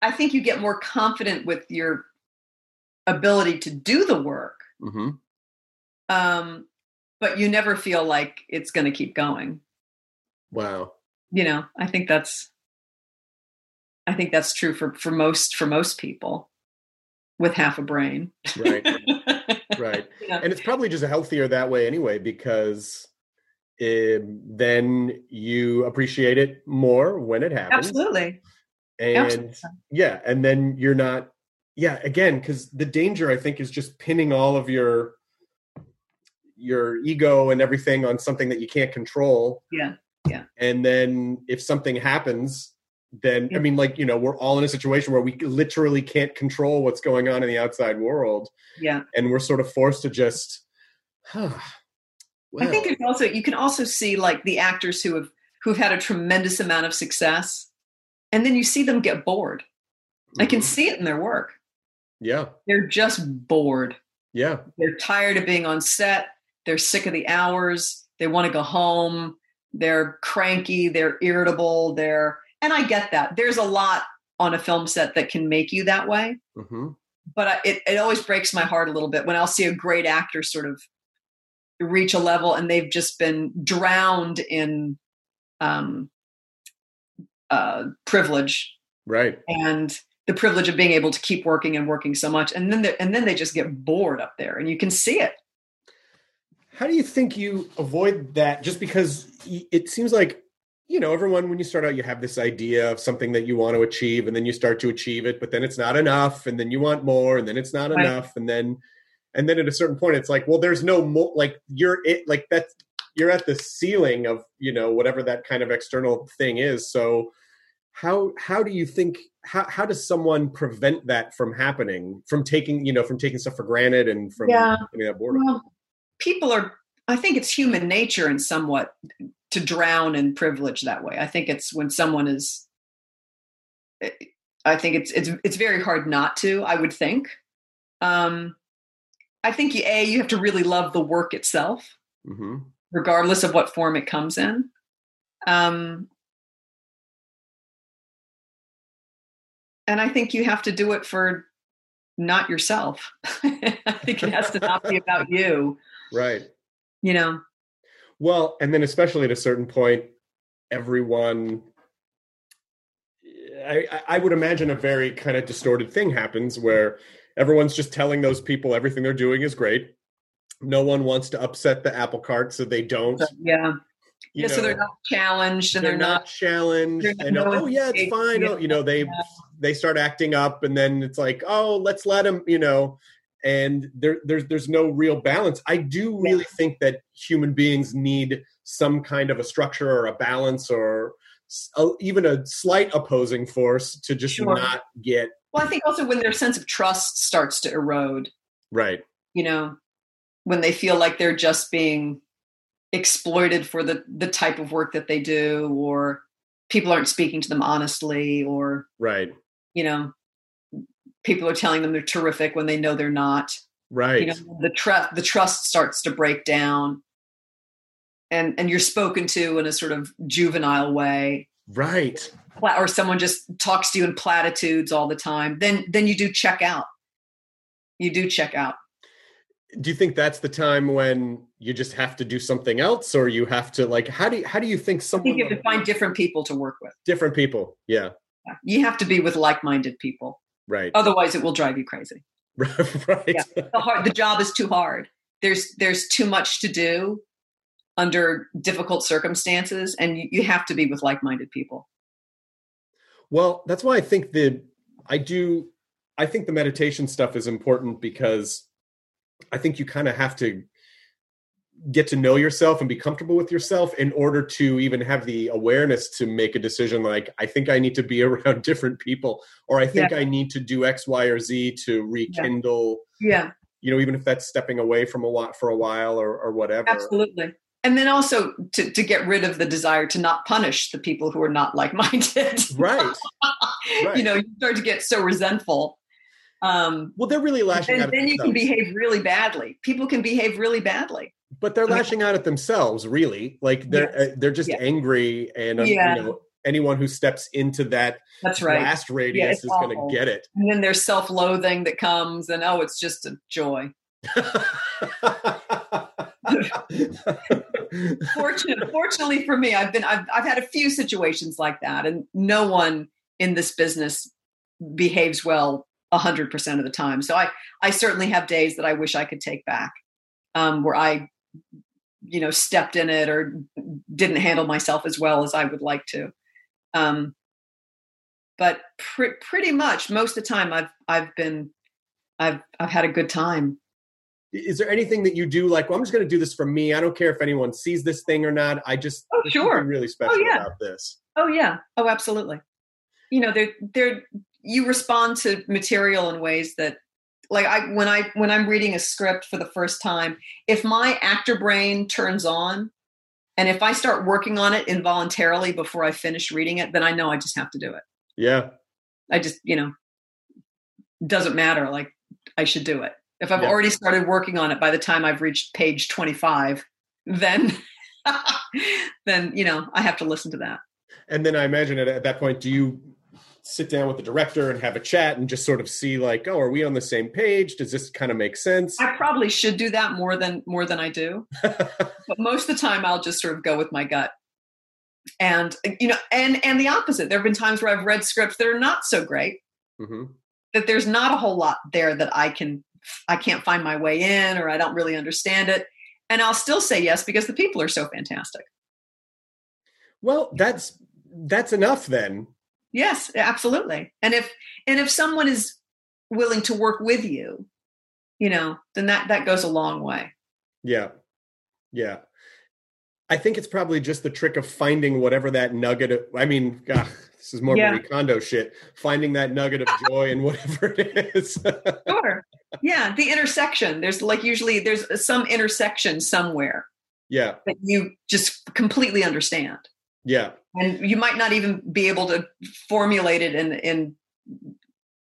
i think you get more confident with your ability to do the work. Mm-hmm. Um, but you never feel like it's going to keep going. Wow. You know, I think that's, I think that's true for, for most, for most people with half a brain. Right. right. Yeah. And it's probably just healthier that way anyway, because it, then you appreciate it more when it happens. Absolutely. And Absolutely. yeah, and then you're not yeah again because the danger i think is just pinning all of your your ego and everything on something that you can't control yeah yeah and then if something happens then I mean, like you know, we're all in a situation where we literally can't control what's going on in the outside world, Yeah. and we're sort of forced to just. Huh, I think there's also you can also see like the actors who have who've had a tremendous amount of success, and then you see them get bored. I can mhm. see it in their work. Yeah, They're just bored. yeah, They're tired of being on set. They're sick of the hours. They want to go home. They're cranky. They're irritable. They're and I get that. There's a lot on a film set that can make you that way. hmm but I, it, it always breaks my heart a little bit when I'll see a great actor sort of reach a level and they've just been drowned in um, uh, privilege right. and the privilege of being able to keep working and working so much, and then they- and then they just get bored up there, and you can see it. How do you think you avoid that? Just because it seems like, you know, everyone, when you start out, you have this idea of something that you want to achieve, and then you start to achieve it, but then it's not enough, and then you want more, and then it's not Right. enough, and then, and then at a certain point, it's like, well, there's no more, like, you're it, like, that's, you're at the ceiling of, you know, whatever that kind of external thing is. So, how, how do you think, how, how does someone prevent that from happening, from taking, you know, from taking stuff for granted and from Yeah. getting that boredom? Well, people are. I think it's human nature and somewhat to drown in privilege that way. I think it's when someone is. I think it's it's it's very hard not to. I would think. Um, I think you, a you have to really love the work itself, hmm regardless of what form it comes in. Um, and I think you have to do it for not yourself. I think it has to not be about you. Right. You know. Well, and then especially at a certain point, everyone. I- I would imagine a very kind of distorted thing happens where everyone's just telling those people everything they're doing is great. No one wants to upset the apple cart, so they don't. So, yeah. you Yeah. So they're not challenged and they're, they're, not, not. challenged. they're and oh yeah, it's fine. Oh, you know they Yeah. they start acting up, and then it's like oh let's let them. You know, and there there's there's no real balance. I do Yeah. really think that human beings need some kind of a structure or a balance or a, even a slight opposing force to just Sure. not get Well, I think also when their sense of trust starts to erode, right. you know, when they feel like they're just being exploited for the the type of work that they do, or people aren't speaking to them honestly, or Right. you know, people are telling them they're terrific when they know they're not. Right. you know the trust the trust starts to break down and and you're spoken to in a sort of juvenile way right. or someone just talks to you in platitudes all the time then then you do check out you do check out Do you think that's the time when you just have to do something else, or you have to like how do you, how do you think i think you have to find different people to work with different people? Yeah. you have to be with like-minded people Right. otherwise it will drive you crazy right. Yeah. the hard the job is too hard there's there's too much to do under difficult circumstances and you, you have to be with like-minded people Well, that's why I think the I do I think the meditation stuff is important because I think you kind of have to get to know yourself and be comfortable with yourself in order to even have the awareness to make a decision like I think I need to be around different people or I think I need to do X Y or Z to rekindle yeah you know even if that's stepping away from a lot for a while or or whatever. Absolutely. And then also to, to get rid of the desire to not punish the people who are not like minded. Right. Right. You know, you start to get so resentful. Um, Well, they're really lashing and out at then you can behave really badly. People can behave really badly. but they're I mean- lashing out at themselves really like they're uh, they're just Yeah. angry and uh, Yeah. you know anyone who steps into that That's right. blast radius it's is going to get it And then there's self loathing that comes, and oh, it's just a joy. Fortunate, fortunately for me, I've been I've, I've had a few situations like that, and no one in this business behaves well hundred percent of the time. So I I certainly have days that I wish I could take back, um, where I, you know, stepped in it or didn't handle myself as well as I would like to. Um, but pr- pretty much most of the time, I've I've been I've I've had a good time. Is there anything that you do like well i'm just going to do this for me i don't care if anyone sees this thing or not i just Oh, sure. really oh, special oh, yeah. about this Oh yeah. Oh, absolutely. you know they're they're you respond to material in ways that like i when i when i'm reading a script for the first time if my actor brain turns on and if i start working on it involuntarily before i finish reading it then i know i just have to do it Yeah. i just you know doesn't matter like i should do it if i've Yeah. already started working on it by the time i've reached page 25 then then you know i have to listen to that And then I imagine at, at that point, do you sit down with the director and have a chat and just sort of see like, oh, are we on the same page? Does this kind of make sense? I probably should do that more than more than I do. but most of the time I'll just sort of go with my gut. And you know, and and the opposite. There have been times where I've read scripts that are not so great, hmm that there's not a whole lot there that I can I can't find my way in or I don't really understand it. And I'll still say yes because the people are so fantastic. Well, that's that's enough then. Yes, absolutely. And if and if someone is willing to work with you, you know, then that that goes a long way. Yeah. Yeah. I think it's probably just the trick of finding whatever that nugget of, I mean, God, this is more Yeah. Marie Kondo shit. Finding that nugget of joy in whatever it is. Sure. Yeah, the intersection. There's like usually there's some intersection somewhere yeah. that you just completely understand. Yeah. And you might not even be able to formulate it and and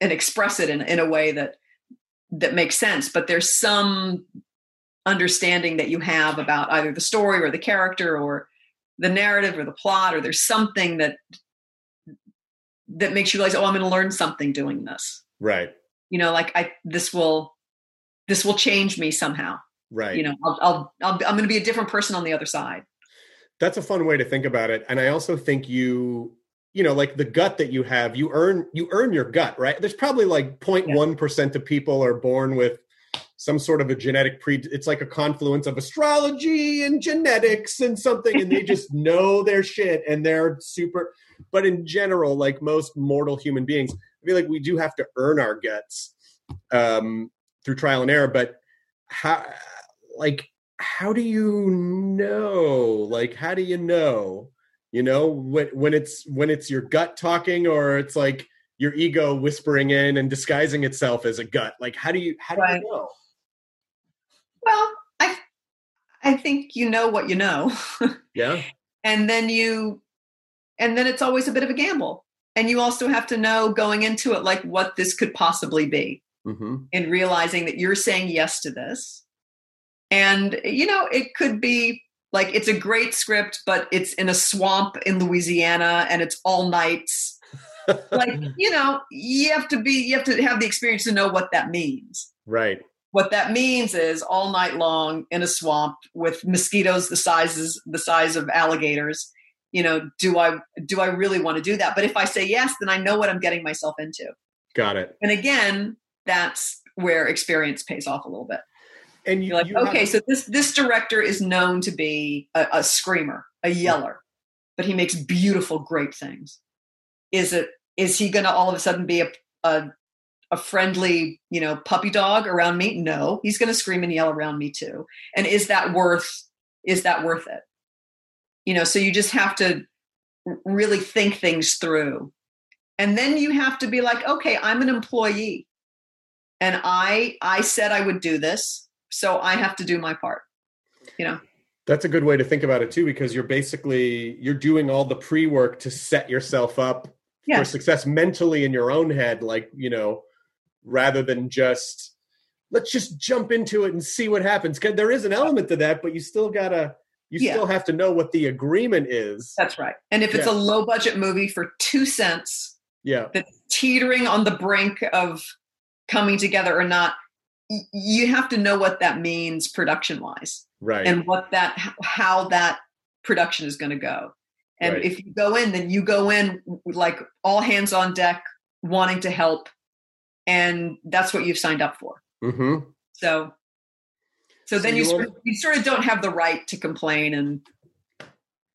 and express it in, in a way that that makes sense, but there's some understanding that you have about either the story or the character or the narrative or the plot or there's something that that makes you realize oh i'm going to learn something doing this Right. you know like i this will this will change me somehow Right. you know I'll, I'll, I'll i'm going to be a different person on the other side That's a fun way to think about it. And I also think you, you know, like the gut that you have, you earn you earn your gut, right? There's probably like 0.1 percent of people are born with some sort of a genetic pre it's like a confluence of astrology and genetics and something and they just know their shit and they're super but in general like most mortal human beings i feel like we do have to earn our guts um through trial and error but how like how do you know? Like how do you know? You know when when it's when it's your gut talking or it's like your ego whispering in and disguising itself as a gut. Like how do you how do Right. you know? Well i i think you know what you know. Yeah. And then you and then it's always a bit of a gamble. And you also have to know going into it like what this could possibly be mm-hmm. in realizing that you're saying yes to this. And you know it could be like it's a great script but it's in a swamp in louisiana and it's all nights like you know you have to be you have to have the experience to know what that means. Right. What that means is all night long in a swamp with mosquitoes the sizes the size of alligators you know do i do i really want to do that? But if i say yes then i know what i'm getting myself into. Got it. And again that's where experience pays off a little bit. And you, you're like you have- okay so this this director is known to be a, a screamer a yeller but he makes beautiful great things. Is it is he going to all of a sudden be a, a a friendly you know puppy dog around me? No he's going to scream and yell around me too. And is that worth is that worth it you know so you just have to really think things through and then you have to be like okay i'm an employee and i i said i would do this so i have to do my part you know That's a good way to think about it too, because you're basically you're doing all the pre-work to set yourself up Yeah. for success mentally in your own head, like you know, rather than just let's just jump into it and see what happens. 'Cause there is an element to that, but you still gotta you Yeah. still have to know what the agreement is. that's right and if it's Yeah. a low budget movie for two cents Yeah, that's teetering on the brink of coming together or not you have to know what that means production wise right. and what that how that production is going to go and Right. if you go in then you go in like all hands on deck wanting to help and that's what you've signed up for hmm so so So then you, you sort of, you sort of don't have the right to complain and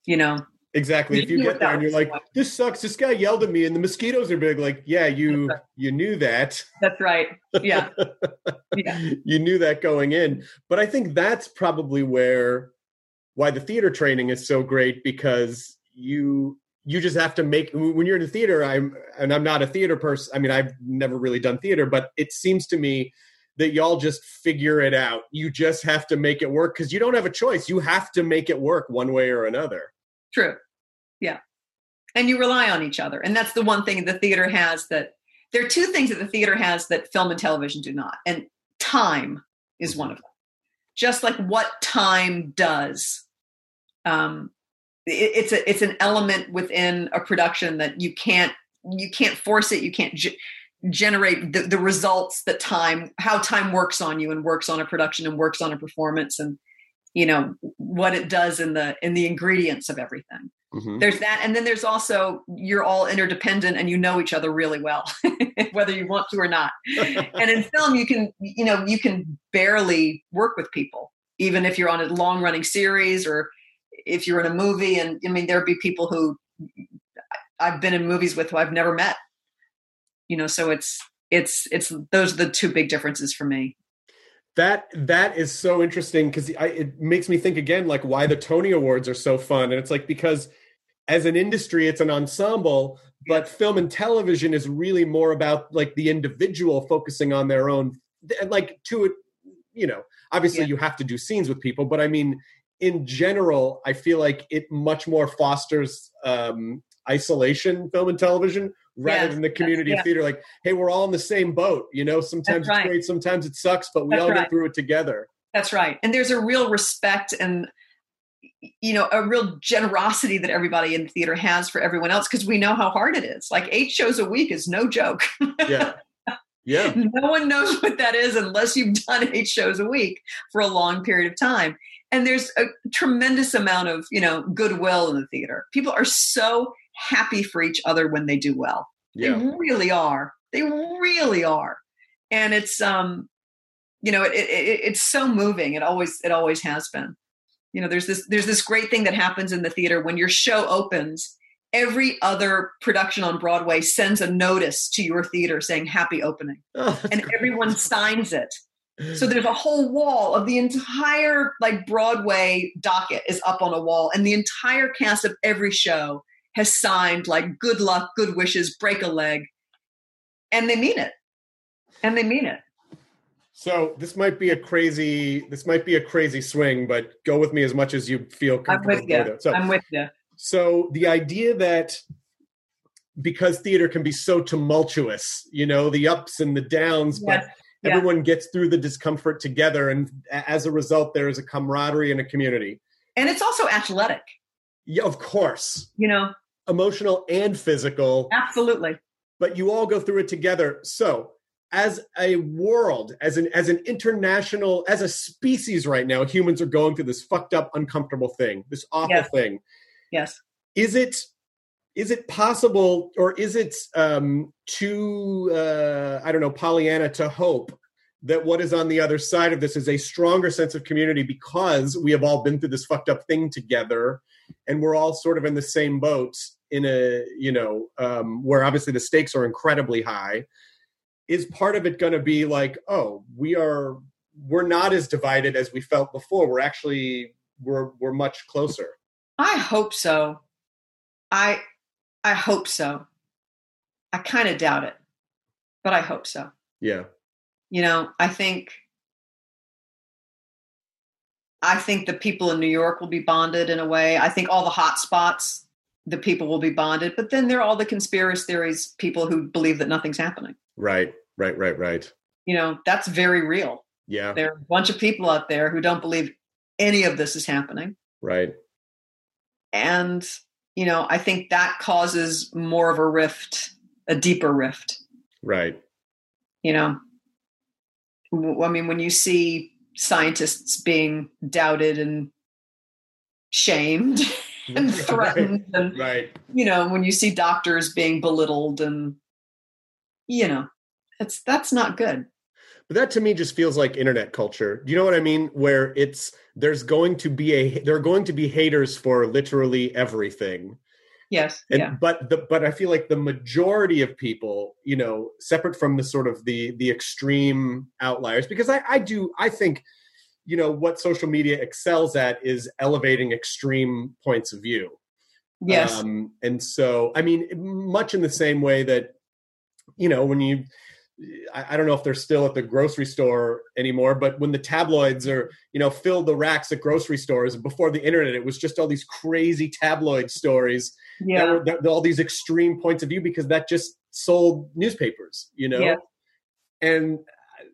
you know Exactly. If you get there and you're like. "This sucks," this guy yelled at me, and the mosquitoes are big. Like, yeah, you you knew that. that's right yeah yeah you knew that going in. But I think that's probably where why the theater training is so great because you you just have to make when you're in a theater i'm and i'm not a theater person i mean i've never really done theater but it seems to me that y'all just figure it out you just have to make it work because you don't have a choice you have to make it work one way or another True. Yeah. And you rely on each other. And that's the one thing the theater has that there are two things that the theater has that film and television do not. And time is one of them. Just like what time does. Um, it, it's a it's an element within a production that you can't you can't force it. You can't generate the, the results that time how time works on you and works on a production and works on a performance and you know what it does in the in the ingredients of everything. Mhm. there's that and then there's also you're all interdependent and you know each other really well whether you want to or not. And in film you can you know you can barely work with people even if you're on a long running series or if you're in a movie. And i mean there'd be people who i've been in movies with who i've never met you know so it's it's it's those are the two big differences for me that that is so interesting because it makes me think again like why the tony awards are so fun and it's like because as an industry it's an ensemble but film and television is really more about like the individual focusing on their own and like to it you know obviously Yeah. you have to do scenes with people but i mean in general i feel like it much more fosters um isolation film and television rather Yes, than the community yeah. of theater like hey we're all in the same boat you know sometimes right. it's great sometimes it sucks but we That's all right. get through it together That's right. And there's a real respect and you know a real generosity that everybody in theater has for everyone else because we know how hard it is. Like eight shows a week is no joke. yeah yeah no one knows what that is unless you've done eight shows a week for a long period of time. And there's a tremendous amount of you know goodwill in the theater. People are so happy for each other when they do well. yeah They really are. They really are. And it's um, you know, it, it, it, it's so moving. It always it always has been. You know, there's this there's this great thing that happens in the theater when your show opens. Every other production on Broadway sends a notice to your theater saying "Happy Opening," Oh, and great. everyone signs it. So there's a whole wall of the entire like Broadway docket is up on a wall, and the entire cast of every show has signed like "Good luck, good wishes, break a leg," and they mean it, and they mean it. So this might be a crazy this might be a crazy swing, but go with me as much as you feel I'm comfortable. with you. with it. So, I'm with you. so the idea that because theater can be so tumultuous, you know, the ups and the downs, but Yes. Yeah. everyone gets through the discomfort together, and as a result, there is a camaraderie and a community. And it's also athletic. Yeah, of course, You know, emotional and physical. absolutely. but you all go through it together. So, as a world, as an as an international, as a species right now, humans are going through this fucked up, uncomfortable thing, this awful Yes. thing. Yes. Is it is it possible or is it um too uh I don't know, Pollyanna to hope that what is on the other side of this is a stronger sense of community because we have all been through this fucked up thing together and we're all sort of in the same boat in a you know um, where obviously the stakes are incredibly high is part of it going to be like oh we are we're not as divided as we felt before we're actually we're we're much closer I hope so. I I hope so. I kind of doubt it, but I hope so. yeah You know, I think I think the people in New York will be bonded in a way. I think all the hot spots, the people will be bonded, but then there are all the conspiracy theories people who believe that nothing's happening. right right right right You know, that's very real. yeah There are a bunch of people out there who don't believe any of this is happening. right and you know i think that causes more of a rift a deeper rift right you know i mean when you see scientists being doubted and shamed and threatened and right you know when you see doctors being belittled and you know that's that's not good But that to me just feels like internet culture. Do you know what I mean? Where it's there's going to be a there are going to be haters for literally everything. Yes And yeah but the but I feel like the majority of people, you know, separate from the sort of the the extreme outliers, because I, I do I think, you know, what social media excels at is elevating extreme points of view. Yes. Um, and so, I mean, much in the same way that, you know, when you, I, I don't know if they're still at the grocery store anymore, but when the tabloids are, you know, filled the racks at grocery stores before the internet, it was just all these crazy tabloid stories. Yeah. Were, all these extreme points of view because that just sold newspapers, you know? Yeah. And,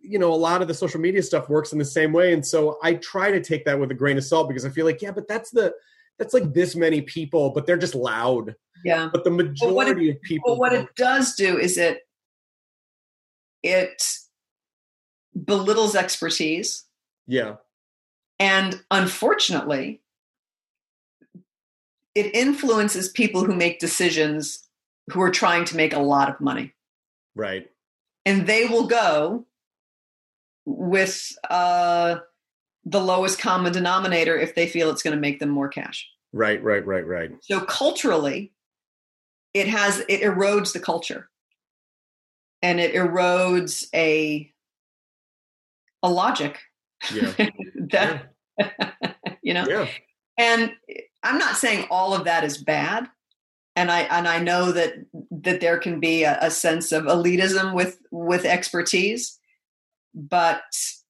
you know, a lot of the social media stuff works in the same way. And so I try to take that with a grain of salt because I feel like, yeah, but that's the, that's like this many people, but they're just loud. yeah. But the majority of people, But what it does do is it it belittles expertise, yeah, and unfortunately, it influences people who make decisions who are trying to make a lot of money, right, and they will go with uh, the lowest common denominator if they feel it's going to make them more cash. right, right, right, right. So culturally, it has it erodes the culture, and it erodes a a logic. Yeah, that you know. yeah, And I'm not saying all of that is bad, and I and I know that that there can be a, a sense of elitism with with expertise, but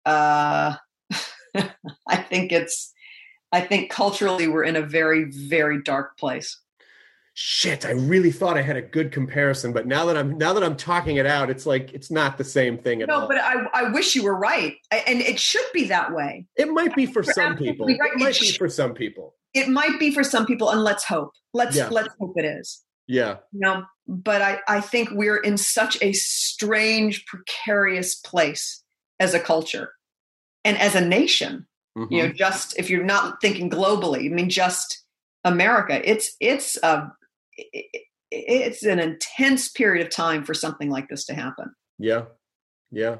uh, I think it's I think culturally we're in a very very dark place. Shit, I really thought I had a good comparison, but now that I'm now that I'm talking it out, it's like it's not the same thing at No, all. but I, I wish you were right. I- And it should be that way. it might be for You're some people. right. It might It be for some people. It might be for some people, and let's hope. Let's Yeah. let's hope it is. Yeah, You know, but I, I think we're in such a strange, precarious place as a culture and as a nation. You Mm-hmm. know, just if you're not thinking globally, I mean just America, it's it's a it- it's an intense period of time for something like this to happen. yeah, yeah.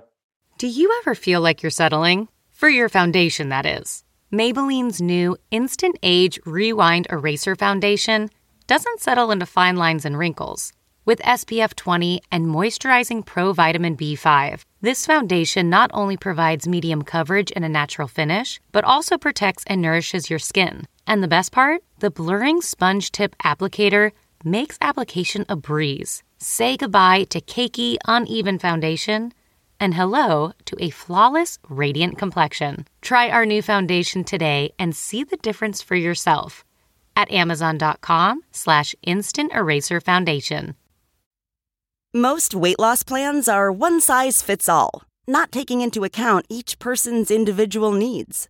Do you ever feel like you're settling? For your foundation, that is. Maybelline's new Instant Age Rewind Eraser Foundation doesn't settle into fine lines and wrinkles. With SPF 20 and moisturizing Pro Vitamin B5, this foundation not only provides medium coverage and a natural finish, but also protects and nourishes your skin. And the best part? The blurring sponge tip applicator makes application a breeze. Say goodbye to cakey, uneven foundation and hello to a flawless, radiant complexion. Try our new foundation today and see the difference for yourself at amazon.com slash instant eraser foundation. Most weight loss plans are one size fits all, not taking into account each person's individual needs.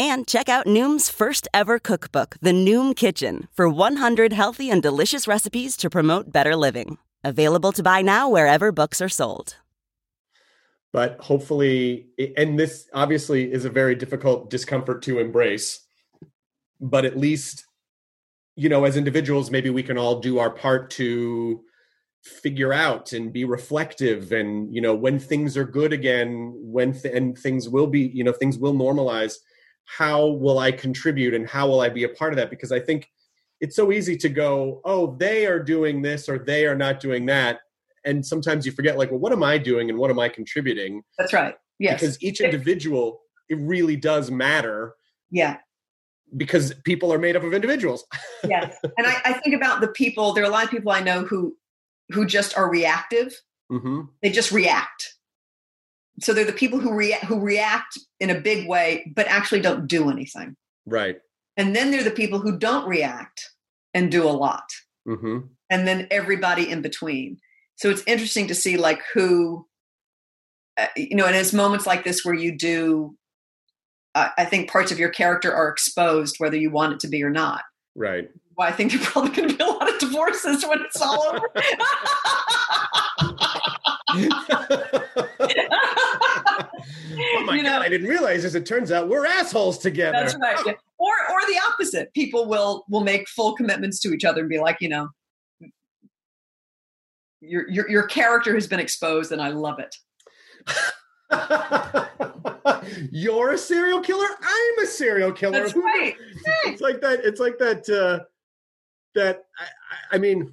And check out Noom's first ever cookbook, The Noom Kitchen, for 100 healthy and delicious recipes to promote better living. Available to buy now wherever books are sold. but hopefully and this obviously is a very difficult discomfort to embrace but at least you know as individuals maybe we can all do our part to figure out and be reflective and you know when things are good again when th- and things will be you know things will normalize how will i contribute and how will i be a part of that because i think it's so easy to go oh they are doing this or they are not doing that and sometimes you forget like well what am i doing and what am i contributing That's right. Yes. because each individual it really does matter yeah. because people are made up of individuals Yes. and I, I think about the people, there are a lot of people I know who who just are reactive. hmm They just react. So they're the people who react who react in a big way, but actually don't do anything. right And then they're the people who don't react and do a lot. hmm And then everybody in between. So it's interesting to see like who, uh, you know, and it's moments like this where you do, uh, I think parts of your character are exposed, whether you want it to be or not. right Well, I think there's probably going to be a lot of divorces when it's all over. oh my You know- god i didn't realize as it turns out we're assholes together That's right. yeah. Or or the opposite. People will will make full commitments to each other and be like, you know, your your your character has been exposed and I love it. You're a serial killer. I'm a serial killer. That's right. It's like that. It's like that. Uh, that I, I- I mean,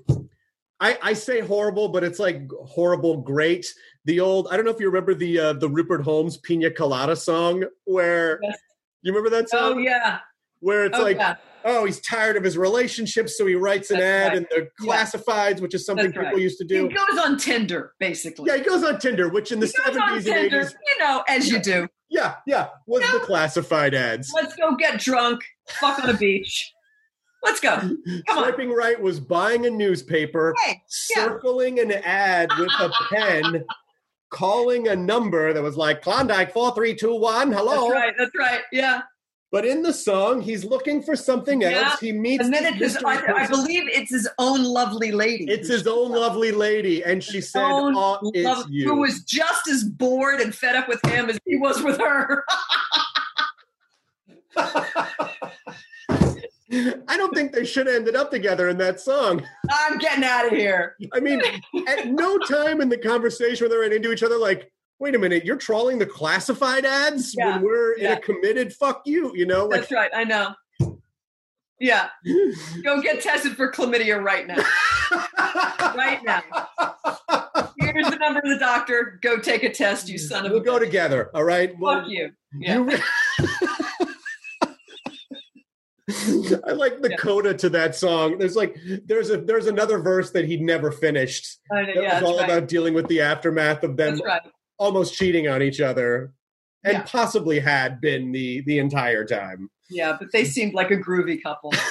I, I say horrible, but it's like horrible great. The old. I don't know if you remember the uh, the Rupert Holmes Pina Colada song, where Yes. you remember that song, Oh yeah. where it's Oh, like. yeah. Oh, he's tired of his relationships, so he writes an That's ad right. in the Yeah. classifieds, which is something That's people right. used to do. He goes on Tinder, basically. Yeah, he goes on Tinder, which in the He goes on seventies and eighties, you know, as you do. yeah, yeah, was Yeah. the classified ads. Let's go get drunk, fuck on a beach. Let's go. Come on. Swiping right was buying a newspaper, Hey, yeah. circling an ad with a pen, calling a number that was like Klondike four three two one. Hello. That's right. That's right. Yeah. But in the song, he's looking for something Yeah. else. He meets And then it's his, I, I believe it's his own lovely lady. it's his own lovely lady, and she said, Own "Oh, it's love- you." Who was just as bored and fed up with him as he was with her. I don't think they should have ended up together in that song. I'm getting out of here. I mean, at no time in the conversation when they're right into each other, like, wait a minute, you're trolling the classified ads Yeah, when we're in a committed fuck you, you know? Like, That's right. I know. Yeah. Go get tested for chlamydia right now. Right now. Here's the number of the doctor. Go take a test, you son of we'll a go bitch. together, all right? Well, Fuck you. Yeah. you re- I like the Yeah. coda to that song. There's like there's a there's another verse that he never finished. I know, That yeah, was all right. about dealing with the aftermath of them right. almost cheating on each other, and Yeah. possibly had been the the entire time. Yeah, but they seemed like a groovy couple.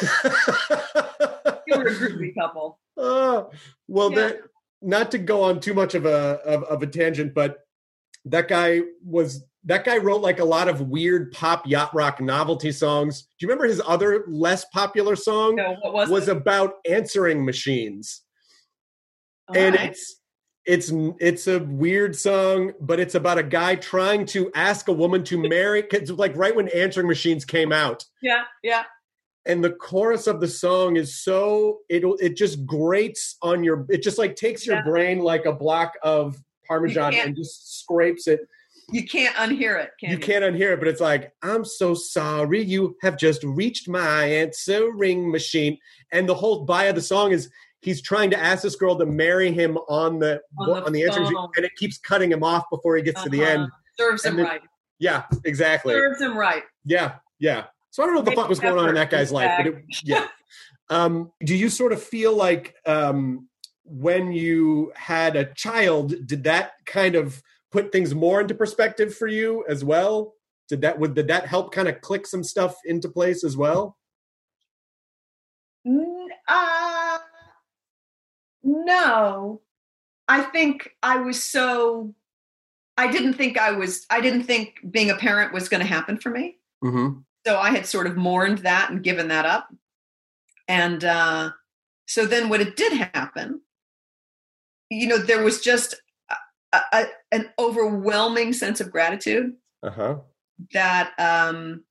They were a groovy couple. Oh, well, Yeah. that not to go on too much of a of, of a tangent, but that guy was that guy wrote like a lot of weird pop yacht rock novelty songs. Do you remember his other less popular song? No, what was, was it? about answering machines, All and right. it's it's it's a weird song, but it's about a guy trying to ask a woman to marry. 'cause like right when answering machines came out, yeah, yeah. and the chorus of the song is so it it just grates on your it just like takes your Yeah. brain like a block of parmesan and just scrapes it You can't unhear it, can you you? can't unhear it but it's like i'm so sorry you have just reached my answering machine and the whole bio of the song is he's trying to ask this girl to marry him on the On the on the answering machine and it keeps cutting him off before he gets to the Uh-huh. end Serves him then- right. yeah exactly Serves him right. yeah, yeah. So I don't know what the fuck was going on in that guy's life, but it, yeah. Um, do you sort of feel like um, when you had a child, did that kind of put things more into perspective for you as well? Did that would did that help kind of click some stuff into place as well? Uh, no, I think I was so. I didn't think I was. I didn't think being a parent was going to happen for me. Mm-hmm. So I had sort of mourned that and given that up. And uh, so then, when it did happen, you know, there was just a, a, an overwhelming sense of gratitude Uh huh. that um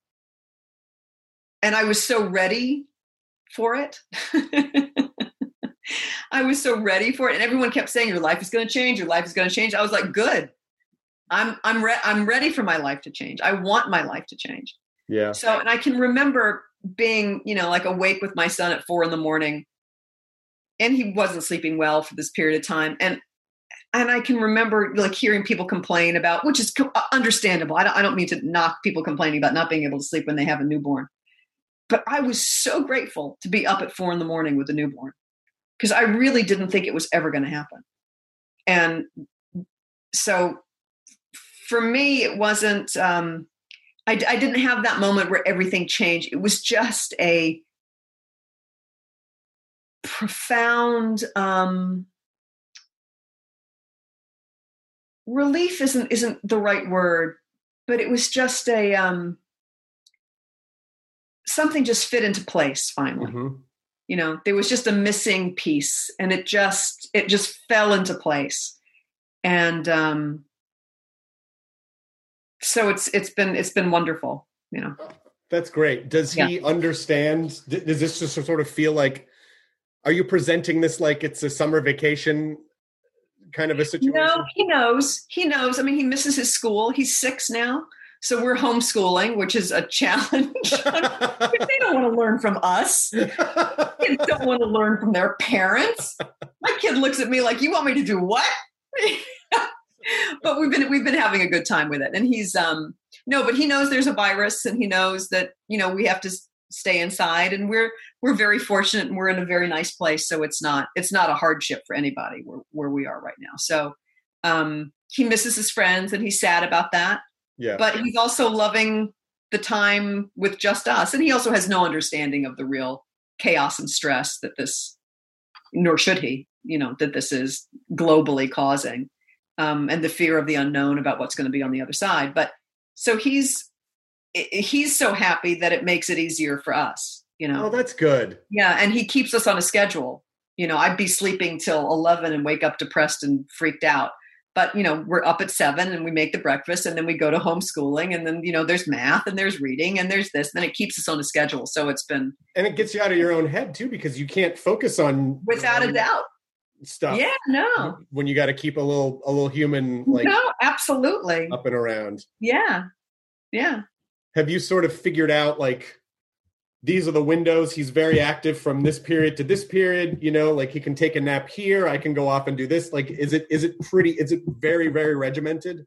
and i was so ready for it. I was so ready for it and everyone kept saying your life is going to change your life is going to change. I was like good. I'm i'm re- i'm ready for my life to change. I want my life to change. Yeah. so and i can remember being you know like awake with my son at four in the morning and he wasn't sleeping well for this period of time and and I can remember like hearing people complain about, which is uh, understandable. I don't, I don't mean to knock people complaining about not being able to sleep when they have a newborn, but I was so grateful to be up at four in the morning with a newborn because I really didn't think it was ever going to happen. And so for me, it wasn't, um, I, I didn't have that moment where everything changed. It was just a profound, um, relief isn't isn't the right word but it was just a um something just fit into place finally Mhm. you know there was just a missing piece and it just it just fell into place and um so it's it's been it's been wonderful you know That's great. Does he understand? Does this just sort of feel like? Are you presenting this like it's a summer vacation kind of a situation? No, he knows. He knows. I mean, he misses his school. He's six now. So we're homeschooling, which is a challenge. they don't want to learn from us. Kids don't want to learn from their parents. My kid looks at me like, "You want me to do what?" but we've been we've been having a good time with it, and he's um no, but he knows there's a virus, and he knows that you know we have to stay inside, and we're we're very fortunate, and we're in a very nice place, so it's not it's not a hardship for anybody where where we are right now. So um, he misses his friends, and he's sad about that yeah. but he's also loving the time with just us and he also has no understanding of the real chaos and stress that this nor should he you know that this is globally causing um, and the fear of the unknown about what's going to be on the other side but so he's he's so happy that it makes it easier for us you know? Oh, that's good. yeah and he keeps us on a schedule. You know i'd be sleeping till 11 and wake up depressed and freaked out. But you know we're up at seven and we make the breakfast and then we go to homeschooling and then you know there's math and there's reading and there's this and then it keeps us on a schedule. So it's been And it gets you out of your own head too, because you can't focus on without a doubt. stuff. yeah no. When you got to keep a little a little human like no absolutely. up and around. yeah yeah Have you sort of figured out like these are the windows he's very active from this period to this period you know like he can take a nap here i can go off and do this like is it is it pretty is it very very regimented?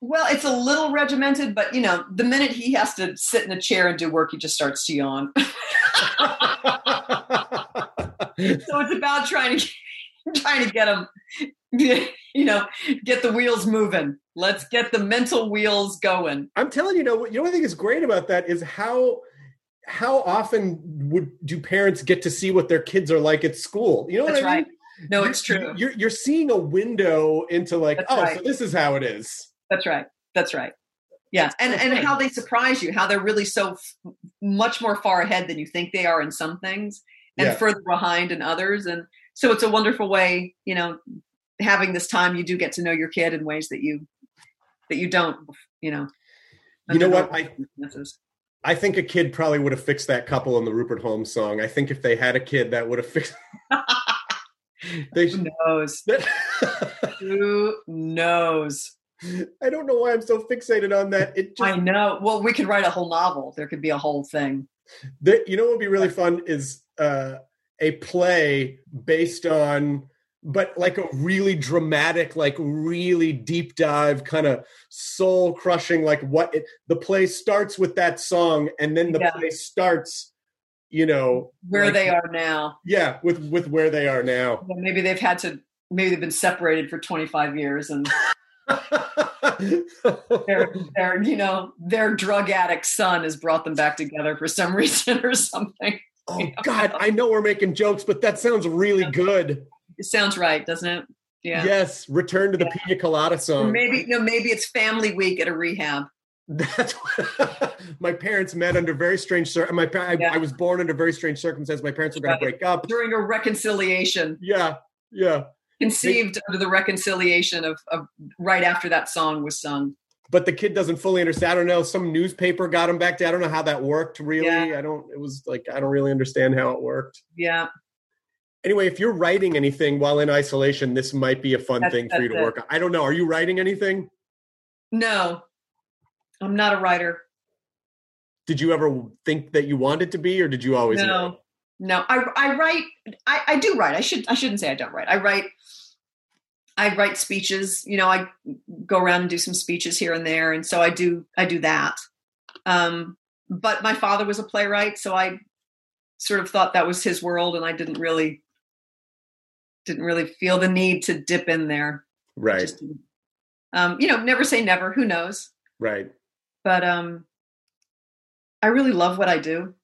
Well it's a little regimented but you know the minute he has to sit in a chair and do work he just starts to yawn. So it's about trying to trying to get him you know get the wheels moving let's get the mental wheels going i'm telling you, you know what you know what i think is great about that is how how often would do parents get to see what their kids are like at school you know what that's I mean? right no it's true you're you're seeing a window into like That's oh right. so this is how it is That's right. That's right. Yeah, and and how they surprise you, how they're really so f- much more far ahead than you think they are in some things, and Yeah. further behind in others. And so it's a wonderful way, you know, having this time. You do get to know your kid in ways that you that you don't, you know. You know what? I- I think a kid probably would have fixed that couple in the Rupert Holmes song. I think if they had a kid, that would have fixed. they Who knows? Who knows? I don't know why I'm so fixated on that. It just, I know. Well, we could write a whole novel. There could be a whole thing. That, you know what would be really fun is uh, a play based on, but like a really dramatic, like really deep dive, kind of soul crushing. Like what it, the play starts with that song, and then the Yeah. play starts. You know Where like- they are now. Yeah, with with where they are now. Well, maybe they've had to. Maybe they've been separated for 25 years and their their you know their drug addict son has brought them back together for some reason or something. oh God, I know we're making jokes, but that sounds really good. It sounds right, doesn't it? Yeah. Yes, return to the Yeah. Pina Colada song. maybe know maybe it's family week at a rehab. That's my parents met under very strange. Cir- my I, Yeah. I was born under very strange circumstances. My parents were going Right. to break up. during a reconciliation, Yeah, yeah. conceived under the reconciliation of, of right after that song was sung. But the kid doesn't fully understand. I don't know. Some newspaper got him back to. I don't know how that worked. Really, Yeah. I don't. It was like I don't really understand how it worked. Yeah, Anyway, if you're writing anything while in isolation, this might be a fun That's- thing for you to it. work on. I don't know. Are you writing anything? no, I'm not a writer. Did you ever think that you wanted to be, or did you always? no know? no i i write I, I do write i should i shouldn't say i don't write i write i write speeches you know i go around and do some speeches here and there and so i do i do that um but my father was a playwright so i sort of thought that was his world and i didn't really didn't really feel the need to dip in there Right, Just um you know never say never who knows right. but um i really love what i do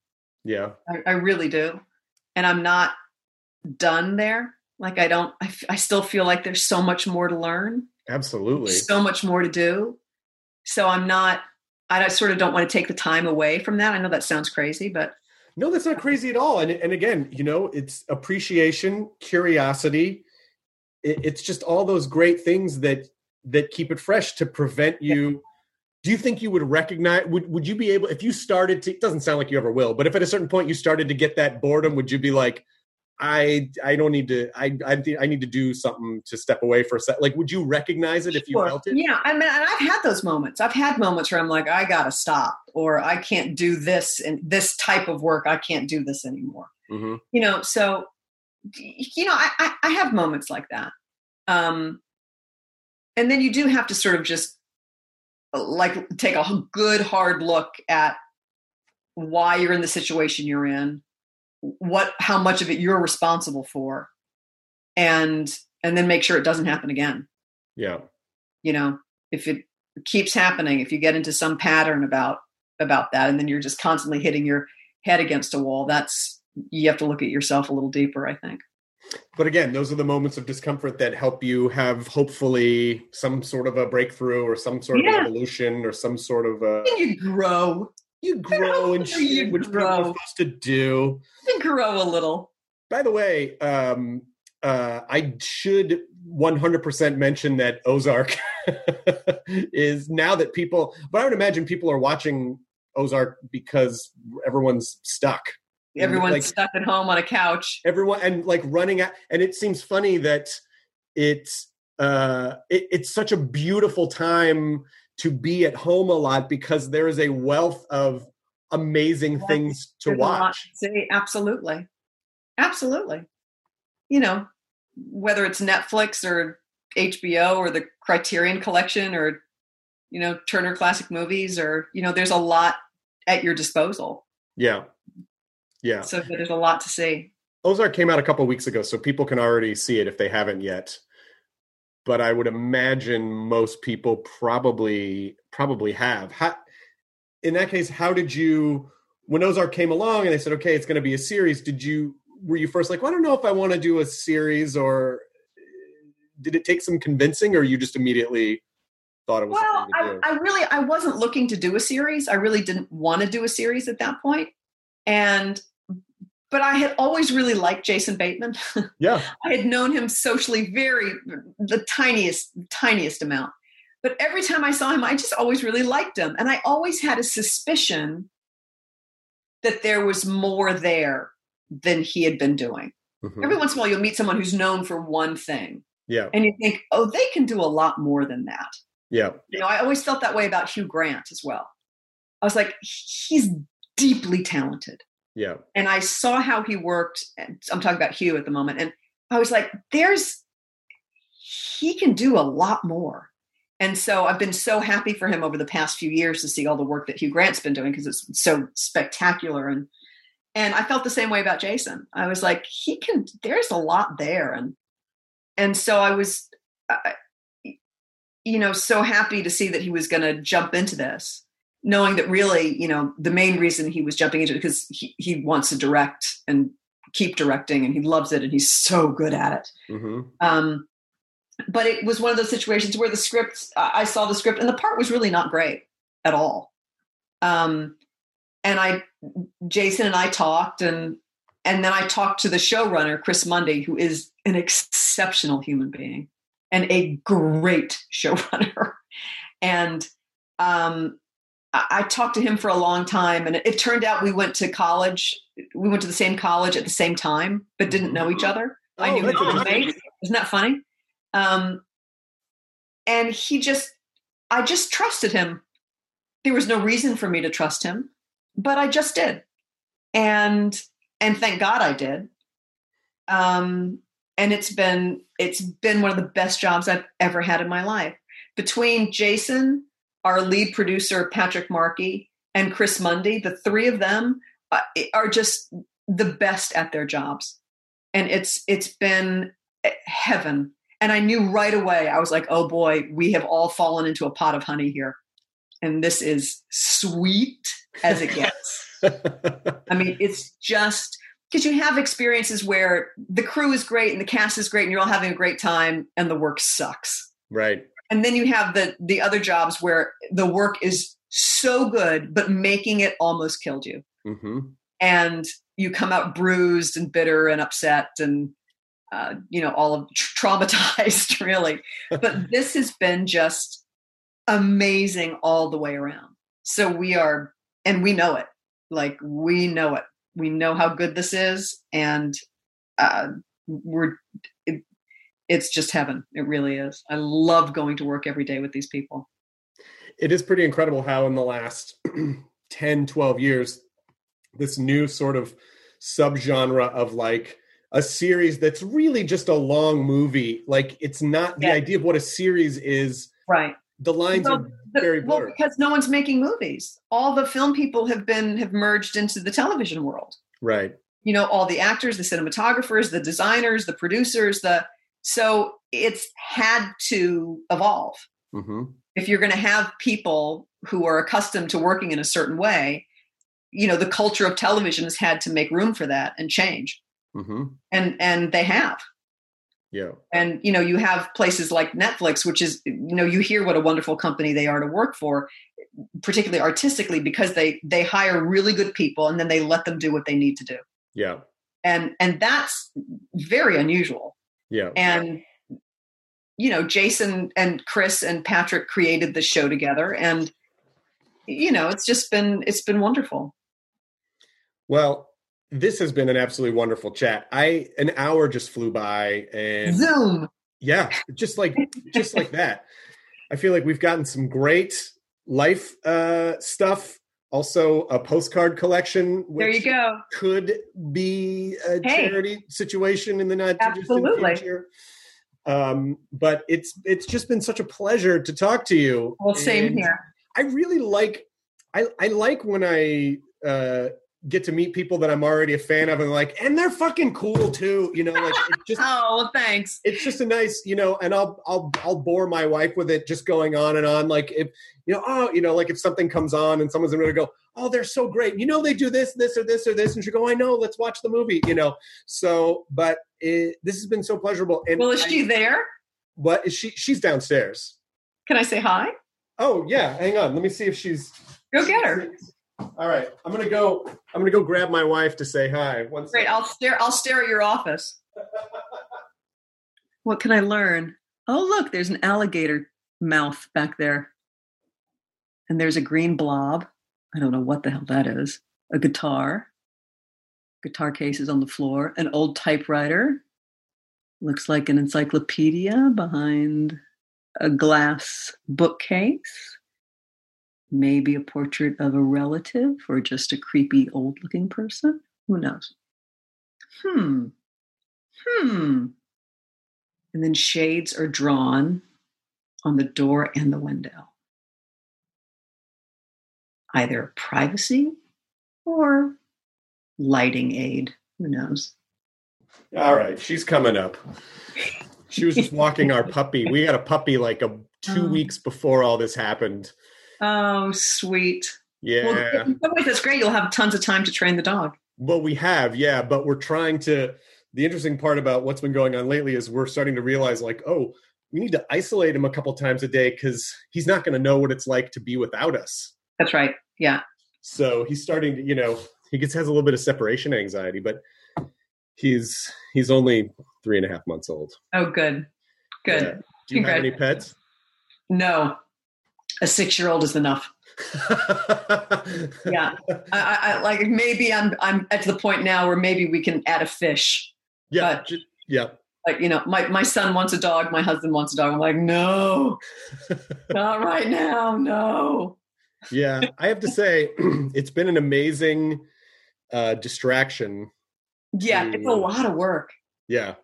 Yeah, I, I really do. And I'm not done there. Like I don't, I, f- I still feel like there's so much more to learn, absolutely. so much more to do. So I'm not, I don't- sort of don't want to take the time away from that. I know that sounds crazy, but No, that's not crazy at all. And and again, you know, it's appreciation, curiosity. It, it's just all those great things that that keep it fresh to prevent you. Do you think you would recognize? Would would you be able if you started to? It doesn't sound like you ever will, but if at a certain point you started to get that boredom, would you be like, I I don't need to I I I need to do something to step away for a sec. Like, would you recognize it if you Sure. felt it? Yeah, I mean, and I've had those moments. I've had moments where I'm like, I gotta stop, or I can't do this and this type of work. I can't do this anymore. hmm You know, so you know, I, I, I have moments like that. Um, and then you do have to sort of just like take a good hard look at why you're in the situation you're in, what how much of it you're responsible for, and and then make sure it doesn't happen again Yeah. you know if it keeps happening if you get into some pattern about about that and then you're just constantly hitting your head against a wall that's you have to look at yourself a little deeper i think But again, those are the moments of discomfort that help you have hopefully some sort of a breakthrough or some sort Yeah. of evolution or some sort of a you grow you grow and Hopefully you shit, which people are supposed to do. you grow a little By the way, um, uh, I should 100% mention that Ozark is now that people, but I would imagine people are watching Ozark because everyone's stuck. everyone's Like, stuck at home on a couch everyone and like running at, and it seems funny that it's uh it, it's such a beautiful time to be at home a lot because there is a wealth of amazing Yes, things to There's a lot watch. to see. Absolutely. Absolutely. You know whether it's netflix or hbo or the criterion collection or you know turner classic movies or you know there's a lot at your disposal. Yeah. Yeah. So there's a lot to see. Ozark came out a couple weeks ago so people can already see it if they haven't yet but i would imagine most people probably probably have. How, in that case how did you when ozark came along and they said okay it's going to be a series did you were you first like well, i don't know if i want to do a series or did it take some convincing or you just immediately thought it was well I, I really i wasn't looking to do a series. I really didn't want to do a series at that point. And but i had always really liked jason bateman yeah I had known him socially very the tiniest tiniest amount. But every time I saw him, I just always really liked him. And I always had a suspicion that there was more there than he had been doing. Mhm. Every once in a while you'll meet someone who's known for one thing yeah and you think, "Oh, they can do a lot more than that." yeah You know, I always felt that way about Hugh Grant as well. I was like, he's deeply talented yeah and I saw how he worked. And I'm talking about Hugh at the moment, and I was like, "There's, he can do a lot more." And so I've been so happy for him over the past few years to see all the work that Hugh Grant's been doing because it's so spectacular. And and I felt the same way about Jason. I was like, he can. There's a lot there, and and so I was, you know, so happy to see that he was going to jump into this knowing that really, you know, the main reason he was jumping into it because he, he wants to direct and keep directing and he loves it and he's so good at it. hmm Um, but it was one of those situations where the script, I I saw the script and the part was really not great at all. Um, and I, Jason and I talked and, and then I talked to the showrunner, Chris Mundy, who is an exceptional human being and a great showrunner. And, um, I I talked to him for a long time, and it, turned out we went to college. We went to the same college at the same time, but didn't know each other. I Oh, knew his roommate. Isn't that funny? Um, and he just, I just trusted him. There was no reason for me to trust him, but I just did, and and thank God I did. Um, and it's been it's been one of the best jobs I've ever had in my life. Between Jason, our lead producer Patrick Markey, and Chris Mundy, the three of them uh, are just the best at their jobs, and it's it's been eh, heaven. And I knew right away. I was like, "Oh boy, we have all fallen into a pot of honey here, and this is sweet as it gets." I mean, it's just because you have experiences where the crew is great and the cast is great and you're all having a great time and the work sucks. right And then you have the the other jobs where the work is so good but making it almost killed you. hmm And you come out bruised and bitter and upset and uh, you know all of traumatized really. But this has been just amazing all the way around. So we are and we know it. Like we know it. We know how good this is and uh, we're it's just heaven. It really is. I love going to work every day with these people. It is pretty incredible how in the last 10, 12 years, this new sort of subgenre of like a series that's really just a long movie. Like it's not the Yeah. idea of what a series is. Right. The lines Well, are the- very well, blurred. because no one's making movies. All the film people have been have merged into the television world. right. You know, all the actors, the cinematographers, the designers, the producers, the so it's had to evolve. hmm If you're going to have people who are accustomed to working in a certain way, you know, the culture of television has had to make room for that and change. hmm And and they have. Yeah. and you know you have places like netflix which is you know you hear what a wonderful company they are to work for particularly artistically because they they hire really good people and then they let them do what they need to do Yeah. and and that's very unusual Yeah. and you know jason and chris and patrick created the show together and you know it's just been it's been wonderful Well, this has been an absolutely wonderful chat. I an hour just flew by and zoom yeah, just like just like that. I feel like we've gotten some great life uh stuff. Also a postcard collection which there you go could be a Hey. charity situation in the not too distant future. Um, but it's it's just been such a pleasure to talk to you. well same And here I really like I I like when I uh get to meet people that I'm already a fan of and like and they're fucking cool too, you know, like just oh thanks it's just a nice, you know, and I'll I'll I'll bore my wife with it just going on and on like if you know, oh, you know, like if something comes on and someone's going to go, "Oh, they're so great." You know they do this, this or this or this and she go, "I know, let's watch the movie," you know. So, but it, this has been so pleasurable and well is I- she there What is she she's downstairs. can i say hi Oh, yeah, hang on. Let me see if she's go get her All right, I'm gonna go. I'm gonna go grab my wife to say hi. One Great. second. I'll stare. I'll stare at your office. What can I learn? Oh, look, there's an alligator mouth back there, and there's a green blob. I don't know what the hell that is. A guitar. Guitar case is on the floor. An old typewriter. Looks like an encyclopedia behind a glass bookcase. Maybe a portrait of a relative or just a creepy old looking person. Who knows? Hmm. Hmm. And then shades are drawn on the door and the window. Either privacy or lighting aid. Who knows? All right, she's coming up. She was just walking our puppy. We got a puppy like a two Oh. weeks before all this happened. Oh, sweet. Yeah. Well, in some ways, that's great. You'll have tons of time to train the dog. Well, we have, yeah, but we're trying to. The interesting part about what's been going on lately is we're starting to realize, like, oh, we need to isolate him a couple times a day because he's not going to know what it's like to be without us. That's right. Yeah. So he's starting to, you know, he gets has a little bit of separation anxiety, but he's he's only three and a half months old. Oh, good. Good. Yeah. Do you have any pets? No, a six-year-old is enough. Yeah, I, I, I like maybe I'm I'm at the point now where maybe we can add a fish. yeah, But- yeah. Like you know, my my son wants a dog, my husband wants a dog. I'm like, no, not right now, no. yeah i have to say it's been an amazing uh distraction Yeah, it's a lot of work. yeah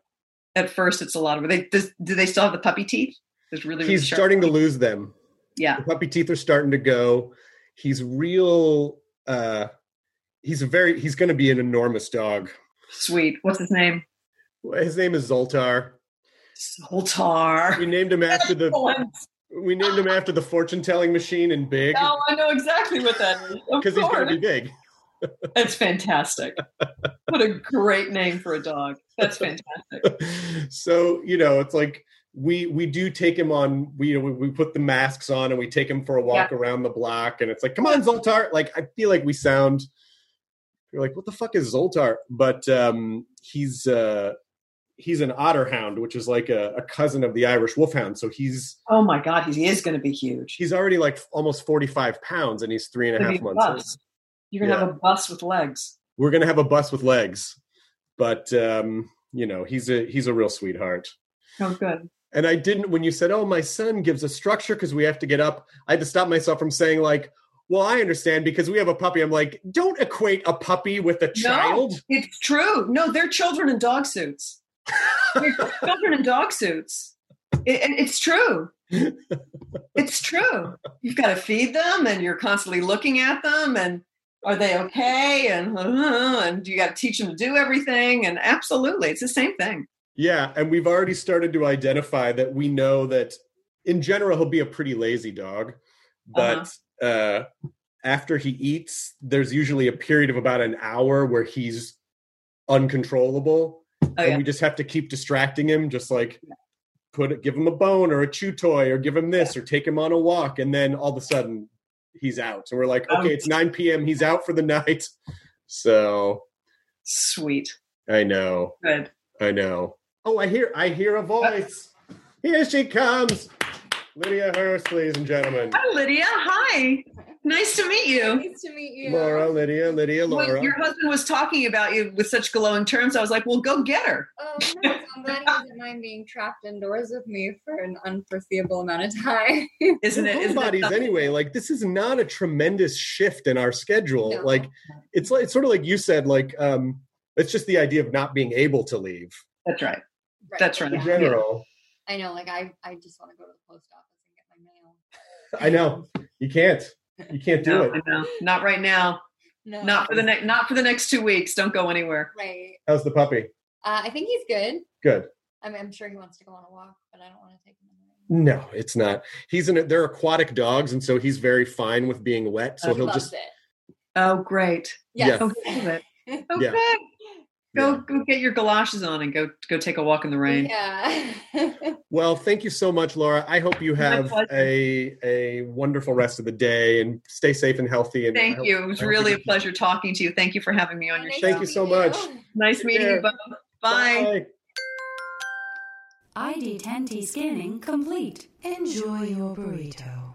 At first, it's a lot of work. They does, do they still have the puppy teeth? It's really, really he's starting to lose them Yeah, the puppy teeth are starting to go he's real uh he's a very he's going to be an enormous dog sweet. What's his name? his name is zoltar Zoltar. we named him after the we named him after the fortune telling machine in big Oh, I know exactly what that is. Because he's gonna be big That's fantastic. what a great name for a dog. That's fantastic. so you know it's like we we do take him on we you know we, we put the masks on and we take him for a walk around the block and it's like come on zoltar like i feel like we sound you're like what the fuck is zoltar but um he's uh he's an otter hound which is like a, a cousin of the irish wolfhound so he's Oh my God, he is going to be huge. he's already like almost 45 pounds and he's three and a half a Gonna half be a months bus. You're going to Yeah. have a bus with legs. we're gonna have a bus with legs but um you know, he's a he's a real sweetheart. Oh, good. And I didn't when you said, "Oh, my son gives a structure because we have to get up." I had to stop myself from saying like, "Well, I understand because we have a puppy." I'm like, "Don't equate a puppy with a child." No, it's true. No, they're children in dog suits. they're children in dog suits. It, it- it's true. It's true. You've got to feed them, and you're constantly looking at them, and are they okay? And uh, and you got to teach them to do everything. And absolutely, it's the same thing. Yeah, and we've already started to identify that we know that in general he'll be a pretty lazy dog, but uh after he eats, there's usually a period of about an hour where he's uncontrollable, Oh, and yeah. we just have to keep distracting him, just like put it, give him a bone or a chew toy, or give him this, or take him on a walk, and then all of a sudden he's out, and we're like, Um, okay, it's 9 p.m., he's out for the night. So Sweet. I know. Good. I know. Oh, I hear I hear a voice. Here she comes. Lydia Hearst, ladies and gentlemen. Hi, Lydia. Hi. Nice to meet you. Nice to meet you. Laura, Lydia, Lydia, When Laura. your husband was talking about you with such glowing terms, I was like, well, go get her. Oh, nice. I'm glad he doesn't mind being trapped indoors with me for an unforeseeable amount of time. Isn't it? We're it anyway. Like this is not a tremendous shift in our schedule. No. Like it's like it's sort of like you said. Like um, it's just the idea of not being able to leave That's right. Right. That's right. in general. I know, like I, I just want to go to the post office and get my mail. I know you can't. You can't do No, it. I know. Not right now. No, Not for the next. Not for the next two weeks. Don't go anywhere. Right. How's the puppy? Uh, I think he's good. Good. I mean, I'm sure he wants to go on a walk, but I don't want to take him. No, it's not. He's in. A, they're aquatic dogs, and so he's very fine with being wet. So he he'll loves just it. Oh, great. Yes. Go get it. Okay. Yeah. Go Yeah. go get your galoshes on and go go take a walk in the rain. Yeah. Well, thank you so much, Laura. I hope you have a a wonderful rest of the day and stay safe and healthy. And Thank hope- you. It was really a pleasure talking to you. Thank you for having me on your Nice show. Thank you so much. Nice Take meeting care. you both. Bye. ID10T scanning complete. Enjoy your burrito.